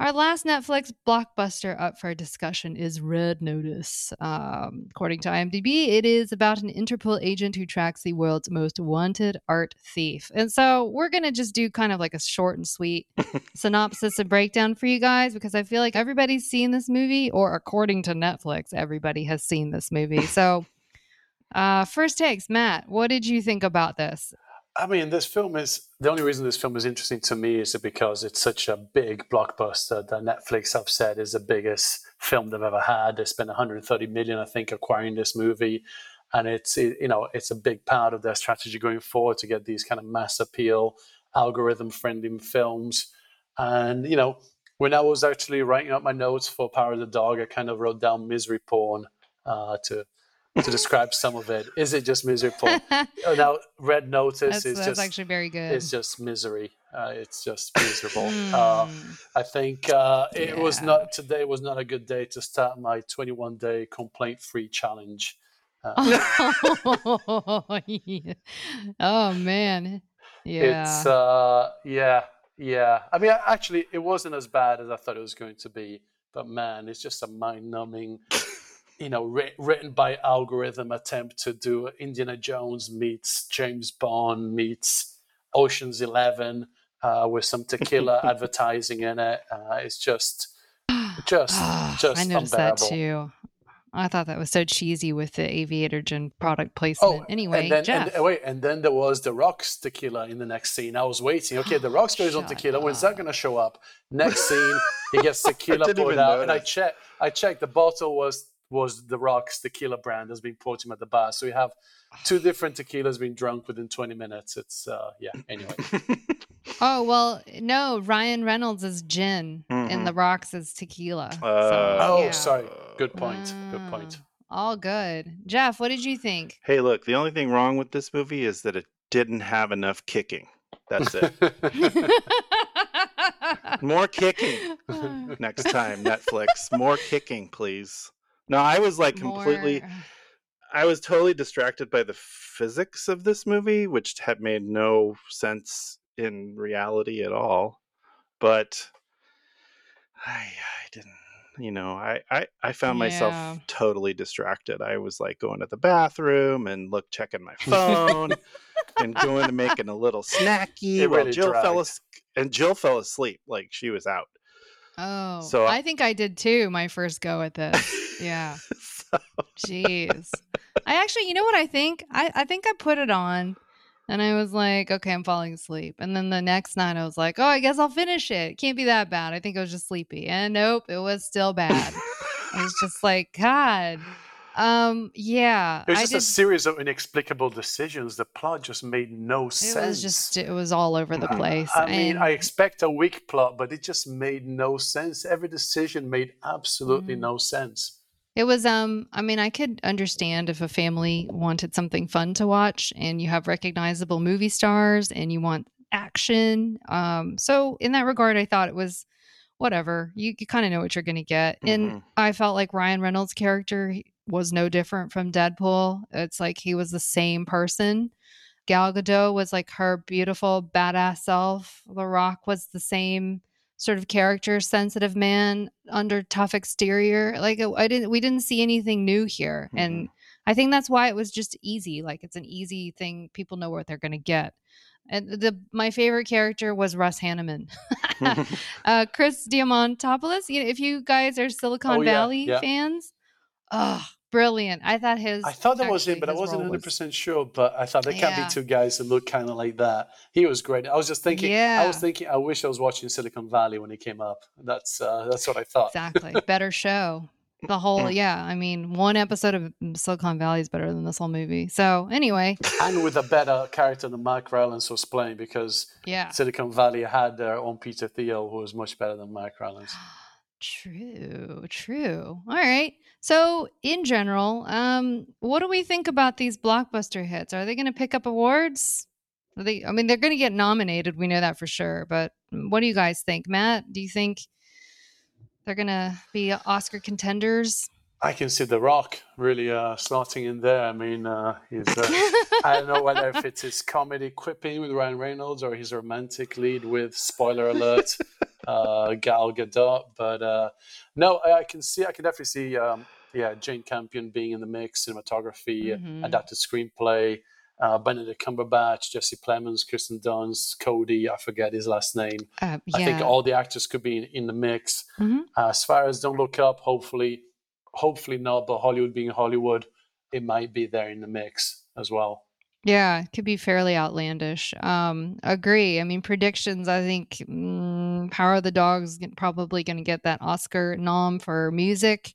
our last Netflix blockbuster up for discussion is Red Notice. Um, according to IMDb, it is about an Interpol agent who tracks the world's most wanted art thief. And so we're going to just do kind of like a short and sweet <laughs> synopsis and breakdown for you guys because I feel like everybody's seen this movie, or according to Netflix, everybody has seen this movie. So, uh, first takes, Matt, what did you think about this? I mean, this film is the only reason this film is interesting to me is because it's such a big blockbuster that Netflix have said is the biggest film they've ever had. They spent 130 million, I think, acquiring this movie, and it's you know it's a big part of their strategy going forward to get these kind of mass appeal, algorithm friendly films. And you know, when I was actually writing up my notes for Power of the Dog, I kind of wrote down misery porn uh, to to describe some of it. Is it just misery porn? <laughs> Oh, now, Red Notice That's, is that's just actually very good. it's just misery. Uh, it's just miserable. uh, Mm. I think uh, it was not today was not a good day to start my 21 day complaint free challenge. Uh, oh, <laughs> yeah. <laughs> Oh, man. Yeah. It's uh, yeah, yeah. I mean, actually, it wasn't as bad as I thought it was going to be. But man, it's just a mind-numbing, you know, writ- written by algorithm attempt to do Indiana Jones meets James Bond meets Ocean's Eleven uh, with some tequila <laughs> advertising in it. Uh, it's just, <sighs> just, Ah, just I noticed unbearable. that too. I thought that was so cheesy with the Aviator Gin product placement. anyway, Oh, and then, Jeff. And, wait, and then there was the Rocks tequila in the next scene. I was waiting. Okay, the Rocks <gasps> goes on Shut tequila. When's that going to show up? Next scene, he gets <laughs> tequila poured even out, and I notice. check. I checked. The bottle was was the Rocks tequila brand that's been poured to him at the bar. So we have two <sighs> different tequilas being drunk within 20 minutes. It's uh, yeah. Anyway, <laughs> oh well, no. Ryan Reynolds is gin, and Mhm. The Rocks is tequila. so, Uh, oh, yeah. sorry. Good point. Good point. All good. Jeff, what did you think? Hey, look, the only thing wrong with this movie is that it didn't have enough kicking. That's it. <laughs> More kicking <laughs> next time, Netflix. More kicking, please. No, I was like completely. More- I was totally distracted by the physics of this movie, which had made no sense in reality at all. But I, I didn't, you know, I, I, I found myself totally distracted. I was like going to the bathroom and look checking my <laughs> phone and going to making a little snacky while Jill fell dragged. as- and Jill fell asleep like she was out. Oh, So- uh, I think I did too. My first go at this. Yeah. <laughs> So- Jeez. I actually, you know what I think? I, I think I put it on and I was like, okay, I'm falling asleep. And then the next night I was like, oh, I guess I'll finish it. Can't be that bad. I think I was just sleepy. And nope, it was still bad. I was just like, God. Um, yeah. It was I just did a series of inexplicable decisions. The plot just made no it sense. It was just it was all over the place. I mean, and- I expect a weak plot, but it just made no sense. Every decision made absolutely Mm. no sense. It was um I mean I could understand if a family wanted something fun to watch and you have recognizable movie stars and you want action. Um so in that regard I thought it was whatever. You you kind of know what you're going to get. And Mhm. I felt like Ryan Reynolds character was no different from Deadpool. It's like he was the same person. Gal Gadot was like her beautiful badass self. The Rock was the same sort of character, sensitive man under tough exterior. Like I didn't, we didn't see anything new here, and I think that's why it was just easy. Like it's an easy thing; people know what they're going to get. And the my favorite character was Russ Hanneman, <laughs> <laughs> uh, Chris Diamantopoulos. You know, if you guys are Silicon Oh, yeah, Valley yeah. fans, oh, brilliant! I thought his. I thought that was him, but I wasn't 100% sure. But I thought there can't Yeah. be two guys that look kind of like that. He was great. I was just thinking, Yeah. I was thinking, I wish I was watching Silicon Valley when he came up. That's uh, that's what I thought. Exactly. <laughs> Better show. The whole, yeah. I mean, one episode of Silicon Valley is better than this whole movie. So, anyway, and with a better character than Mark Rylance was playing because yeah. Silicon Valley had their own Peter Thiel, who was much better than Mark Rylance. <gasps> <laughs> True, true. All right. So, in general, um, what do we think about these blockbuster hits? Are they going to pick up awards? Are they? I mean, they're going to get nominated. We know that for sure. But what do you guys think, Matt? Do you think they're going to be Oscar contenders? I can see The Rock really uh, slotting in there. I mean, uh, he's. Uh, <laughs> I don't know whether if it's his comedy quipping with Ryan Reynolds or his romantic lead with spoiler alert <laughs> uh, Gal Gadot, but uh, no, I, I can see. I can definitely see. Um, yeah, Jane Campion being in the mix, cinematography, Mhm. adapted screenplay. Uh, Benedict Cumberbatch, Jesse Plemons, Kirsten Dunst, Kodi. I forget his last name. Yeah. I think all the actors could be in, in the mix. Mhm. Uh, as far as Don't Look Up, hopefully, hopefully not, but Hollywood being Hollywood, it might be there in the mix as well. Yeah, it could be fairly outlandish. Um, agree. I mean, predictions. I think mm, Power of the Dog's probably going to get that Oscar nom for music,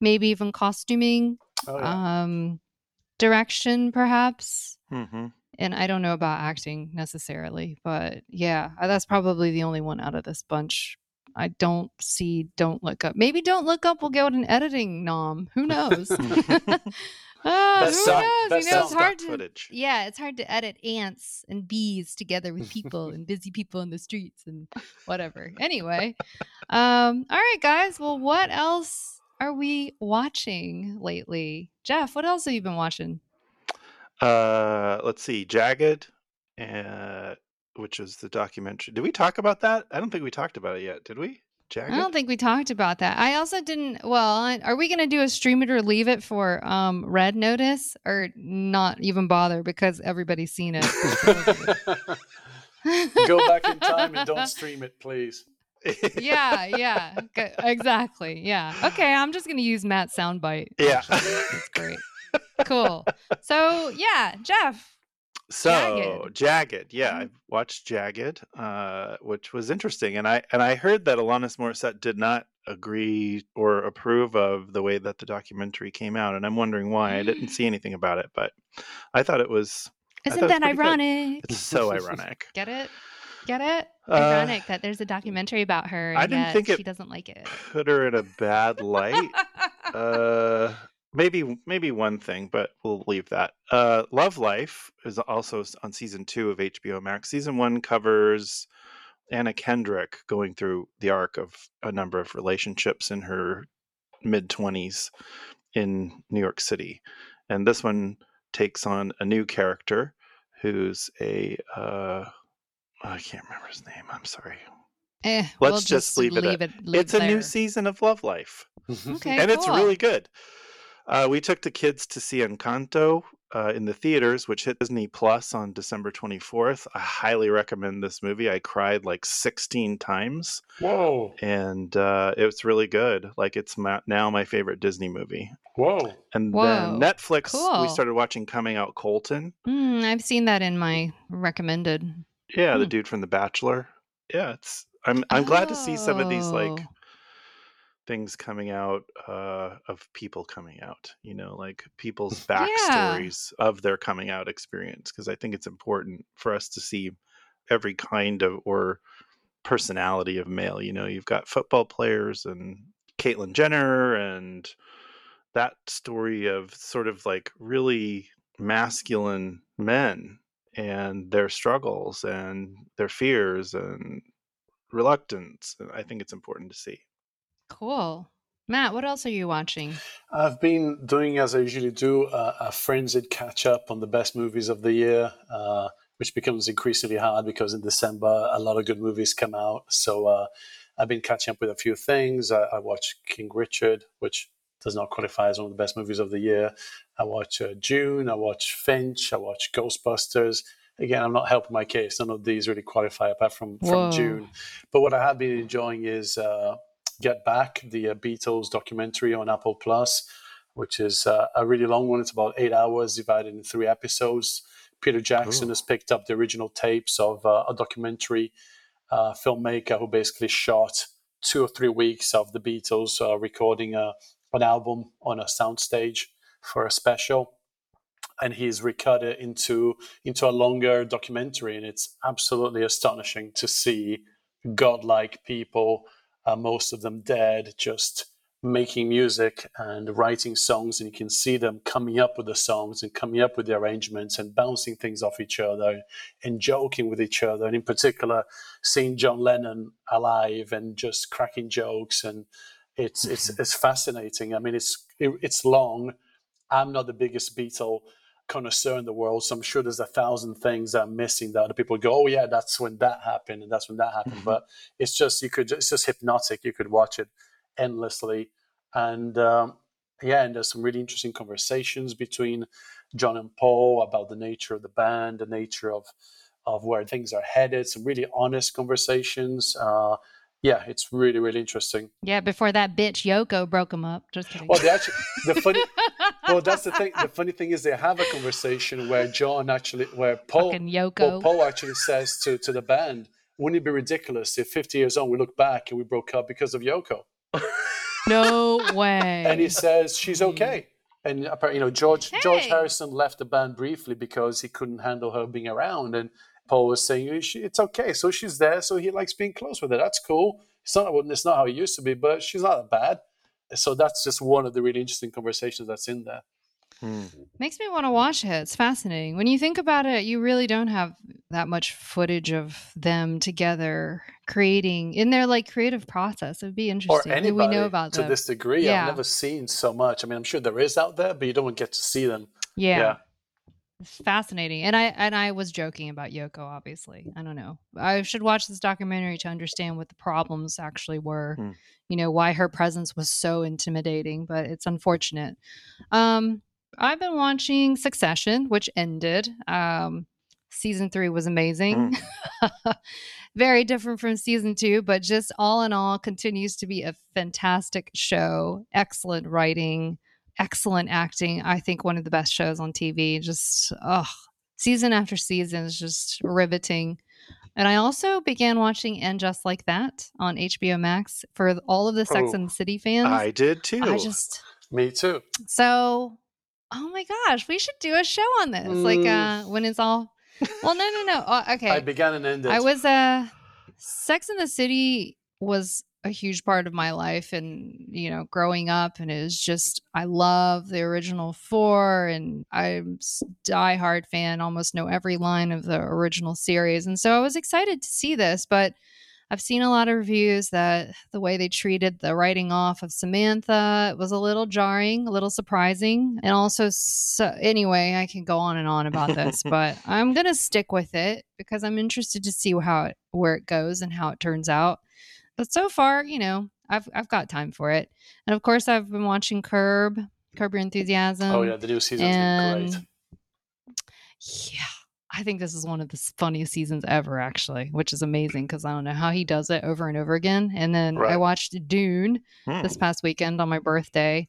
maybe even costuming, Oh, yeah. um, direction, perhaps. Mhm. And I don't know about acting necessarily, but yeah, uh, that's probably the only one out of this bunch I don't see Don't Look Up. Maybe Don't Look Up will get an editing nom. Who knows? <laughs> <laughs> Ah, Best who sound- knows? best you know, it's hard to. footage. Yeah, it's hard to edit ants and bees together with <laughs> people and busy people in the streets and whatever. Anyway, um, all right, guys. Well, what else are we watching lately? Jeff, what else have you been watching? Uh, let's see, Jagged, uh, which is the documentary. Did we talk about that? I don't think we talked about it yet. Did we? Jagged. I don't think we talked about that. I also didn't. Well, are we going to do a stream it or leave it for um, Red Notice or not even bother because everybody's seen it? <laughs> <laughs> Go back in time and don't stream it, please. yeah, <laughs> yeah, g- exactly. Yeah. Okay, I'm just going to use Matt's soundbite. Yeah. actually. That's great. Cool. So, yeah, Jeff. So Jagged, Jagged. yeah, Mhm. I watched Jagged, uh, which was interesting, and I and I heard that Alanis Morissette did not agree or approve of the way that the documentary came out, and I'm wondering why. I didn't see anything about it, but I thought it was. Isn't thought it was that good. ironic? It's so ironic. Get it? Get it? Uh, Ironic that there's a documentary about her and I didn't think it she doesn't like it. Put her in a bad light. uh, maybe maybe one thing, but we'll leave that. Uh, Love Life is also on season two of HBO Max. Season one covers Anna Kendrick going through the arc of a number of relationships in her mid twenties in New York City, and this one takes on a new character who's a uh, I can't remember his name. I'm sorry. Eh, Let's we'll just leave it at- leave It's a new season of Love Life <laughs> Okay, and it's really good. Uh, we took the kids to see Encanto uh, in the theaters, which hit Disney Plus on December 24th. I highly recommend this movie. I cried like 16 times, Whoa. and uh, it was really good. Like it's my, now my favorite Disney movie. Whoa. And Whoa, then Netflix, cool. we started watching Coming Out Colton. Mm, I've seen that in my recommended. Yeah, the Hmm. dude from The Bachelor. Yeah, it's. I'm I'm glad to see some of these like Oh. Things coming out uh, of people coming out. You know, like people's Yeah. backstories of their coming out experience, because I think it's important for us to see every kind of or personality of male. You know, you've got football players and Caitlyn Jenner and that story of sort of like really masculine men and their struggles and their fears and reluctance. I think it's important to see. Cool. Matt, what else are you watching? I've been doing, as I usually do, uh, a frenzied catch up on the best movies of the year, uh, which becomes increasingly hard because in December a lot of good movies come out. So uh, I've been catching up with a few things. I, I watched King Richard, which does not qualify as one of the best movies of the year. I watch uh, June. I watch Finch. I watch Ghostbusters. Again, I'm not helping my case. None of these really qualify apart from, Whoa. from June. But what I have been enjoying is uh, Get Back, the uh, Beatles documentary on Apple Plus, which is uh, a really long one. It's about eight hours divided in three episodes. Peter Jackson Ooh. has picked up the original tapes of uh, a documentary uh, filmmaker who basically shot two or three weeks of the Beatles uh, recording a, an album on a soundstage for a special. And he's recut it into into a longer documentary, and it's absolutely astonishing to see godlike people, uh, most of them dead, just making music and writing songs, and you can see them coming up with the songs and coming up with the arrangements and bouncing things off each other and joking with each other. And in particular, seeing John Lennon alive and just cracking jokes, and it's it's it's fascinating. I mean, it's it, it's long. I'm not the biggest Beatle connoisseur in the world, so I'm sure there's a thousand things that I'm missing that other people go, "Oh yeah, that's when that happened, and that's when that happened." But it's just you could it's just hypnotic. You could watch it endlessly, and um, yeah, and there's some really interesting conversations between John and Paul about the nature of the band, the nature of of where things are headed. Some really honest conversations. Uh, yeah, it's really really interesting. Yeah, before that bitch Yoko broke him up. Just kidding. Well, they actually the funny. <laughs> well, that's the thing. The funny thing is they have a conversation where John actually, where Paul, Fucking well, Yoko. Paul actually says to to the band, "Wouldn't it be ridiculous if 50 years on we look back and we broke up because of Yoko?" <laughs> no way. And he says she's okay. And apparently, you know, George George Harrison left the band briefly because he couldn't handle her being around, and Paul was saying it's okay. So she's there. So he likes being close with her. That's cool. it's not it's not how it used to be, but she's not that bad. So that's just one of the really interesting conversations that's in there. Hmm. Makes me want to watch it. It's fascinating. When you think about it, you really don't have that much footage of them together creating in their like creative process. It would be interesting. Who anybody we know about to them. this degree. Yeah. I've never seen so much. I mean, I'm sure there is out there, but you don't get to see them. Yeah. Yeah. It's fascinating. And I and I was joking about Yoko, obviously. I don't know. I should watch this documentary to understand what the problems actually were. Hmm. You know, why her presence was so intimidating, but it's unfortunate. Um I've been watching Succession, which ended. Um season 3 was amazing. <laughs> Very different from season 2, but just all in all continues to be a fantastic show. Excellent writing excellent acting. I think one of the best shows on TV. Just oh, season after season is just riveting. And I also began watching And Just Like That on HBO Max for all of the Sex Oh, and the City fans. I did too. I just Me too. so oh my gosh, we should do a show on this. Like Mm. uh when it's all well no no no. Uh, okay. I began and ended. I was uh Sex and the City was a huge part of my life and you know growing up and it was just I love the original four and I'm s- diehard fan almost know every line of the original series and so I was excited to see this but I've seen a lot of reviews that the way they treated the writing off of Samantha was a little jarring, a little surprising, and also so, anyway, I can go on and on about this, <laughs> but I'm gonna stick with it because I'm interested to see how it where it goes and how it turns out. But so far, you know, I've I've got time for it, and of course, I've been watching Curb, Curb Your Enthusiasm. oh yeah, the new season's been great. yeah, I think this is one of the funniest seasons ever, actually, which is amazing because I don't know how he does it over and over again. And then I watched Dune Hmm. this past weekend on my birthday.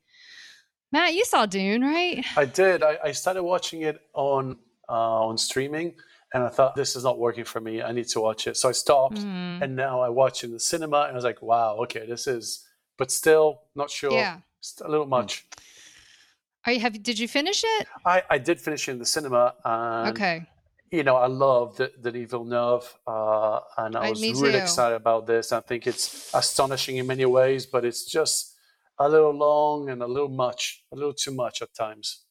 Matt, you saw Dune, right? I did. I, I started watching it on uh, on streaming, and I thought this is not working for me. I need to watch it. So I stopped, Mhm. and now I watch in the cinema, and I was like, wow, okay, this is. But still, not sure. Yeah. It's a little much. Are you, have did you finish it? I, I did finish it in the cinema, and Okay. you know, I love the Denis Villeneuve, uh, and I I- was really too. excited about this. I think it's astonishing in many ways, but it's just a little long and a little much, a little too much at times.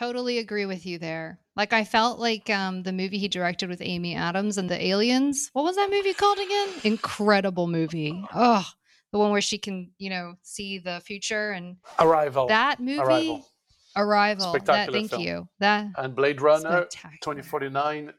Totally agree with you there. Like I felt like um the movie he directed with Amy Adams and the aliens. What was that movie called again? Incredible movie. Oh, the one where she can, you know, see the future and Arrival. that movie Arrival. Arrival. That thank film. you. That And Blade Runner Spectacular. 2049,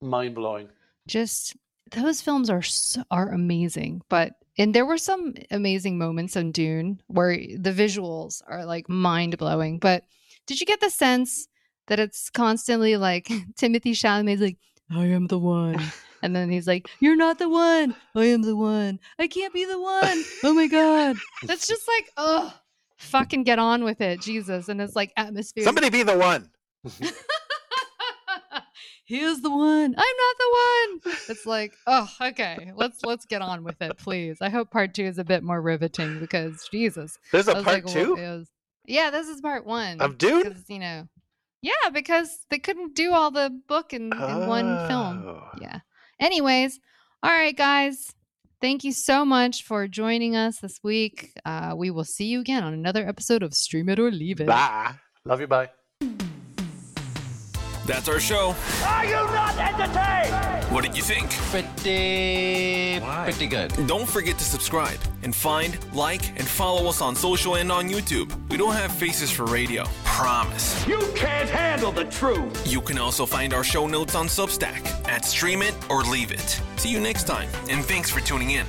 mind blowing. just those films are so, are amazing but and there were some amazing moments in dune where the visuals are like mind-blowing but did you get the sense that it's constantly like <laughs> timothée chalamet's like i am the one <laughs> and then he's like you're not the one i am the one i can't be the one oh my god that's just like oh fucking get on with it jesus and it's like atmosphere Somebody be the one. <laughs> Here's the one. I'm not the one. It's like, oh, okay. Let's let's get on with it, please. I hope part two is a bit more riveting because Jesus. There's a part like, two? is- Yeah, this is part one Of Dune? you know, yeah, because they couldn't do all the book in, in one film. Oh. Yeah. Anyways, all right, guys. Thank you so much for joining us this week. Uh, we will see you again on another episode of Stream It or Leave It. Bye. Love you. Bye. That's our show. Are you not entertained? What did you think? Pretty, pretty good. Don't forget to subscribe and find, like, and follow us on social and on YouTube. We don't have faces for radio. Promise. You can't handle the truth. You can also find our show notes on Substack at Stream It or Leave It. See you next time, and thanks for tuning in.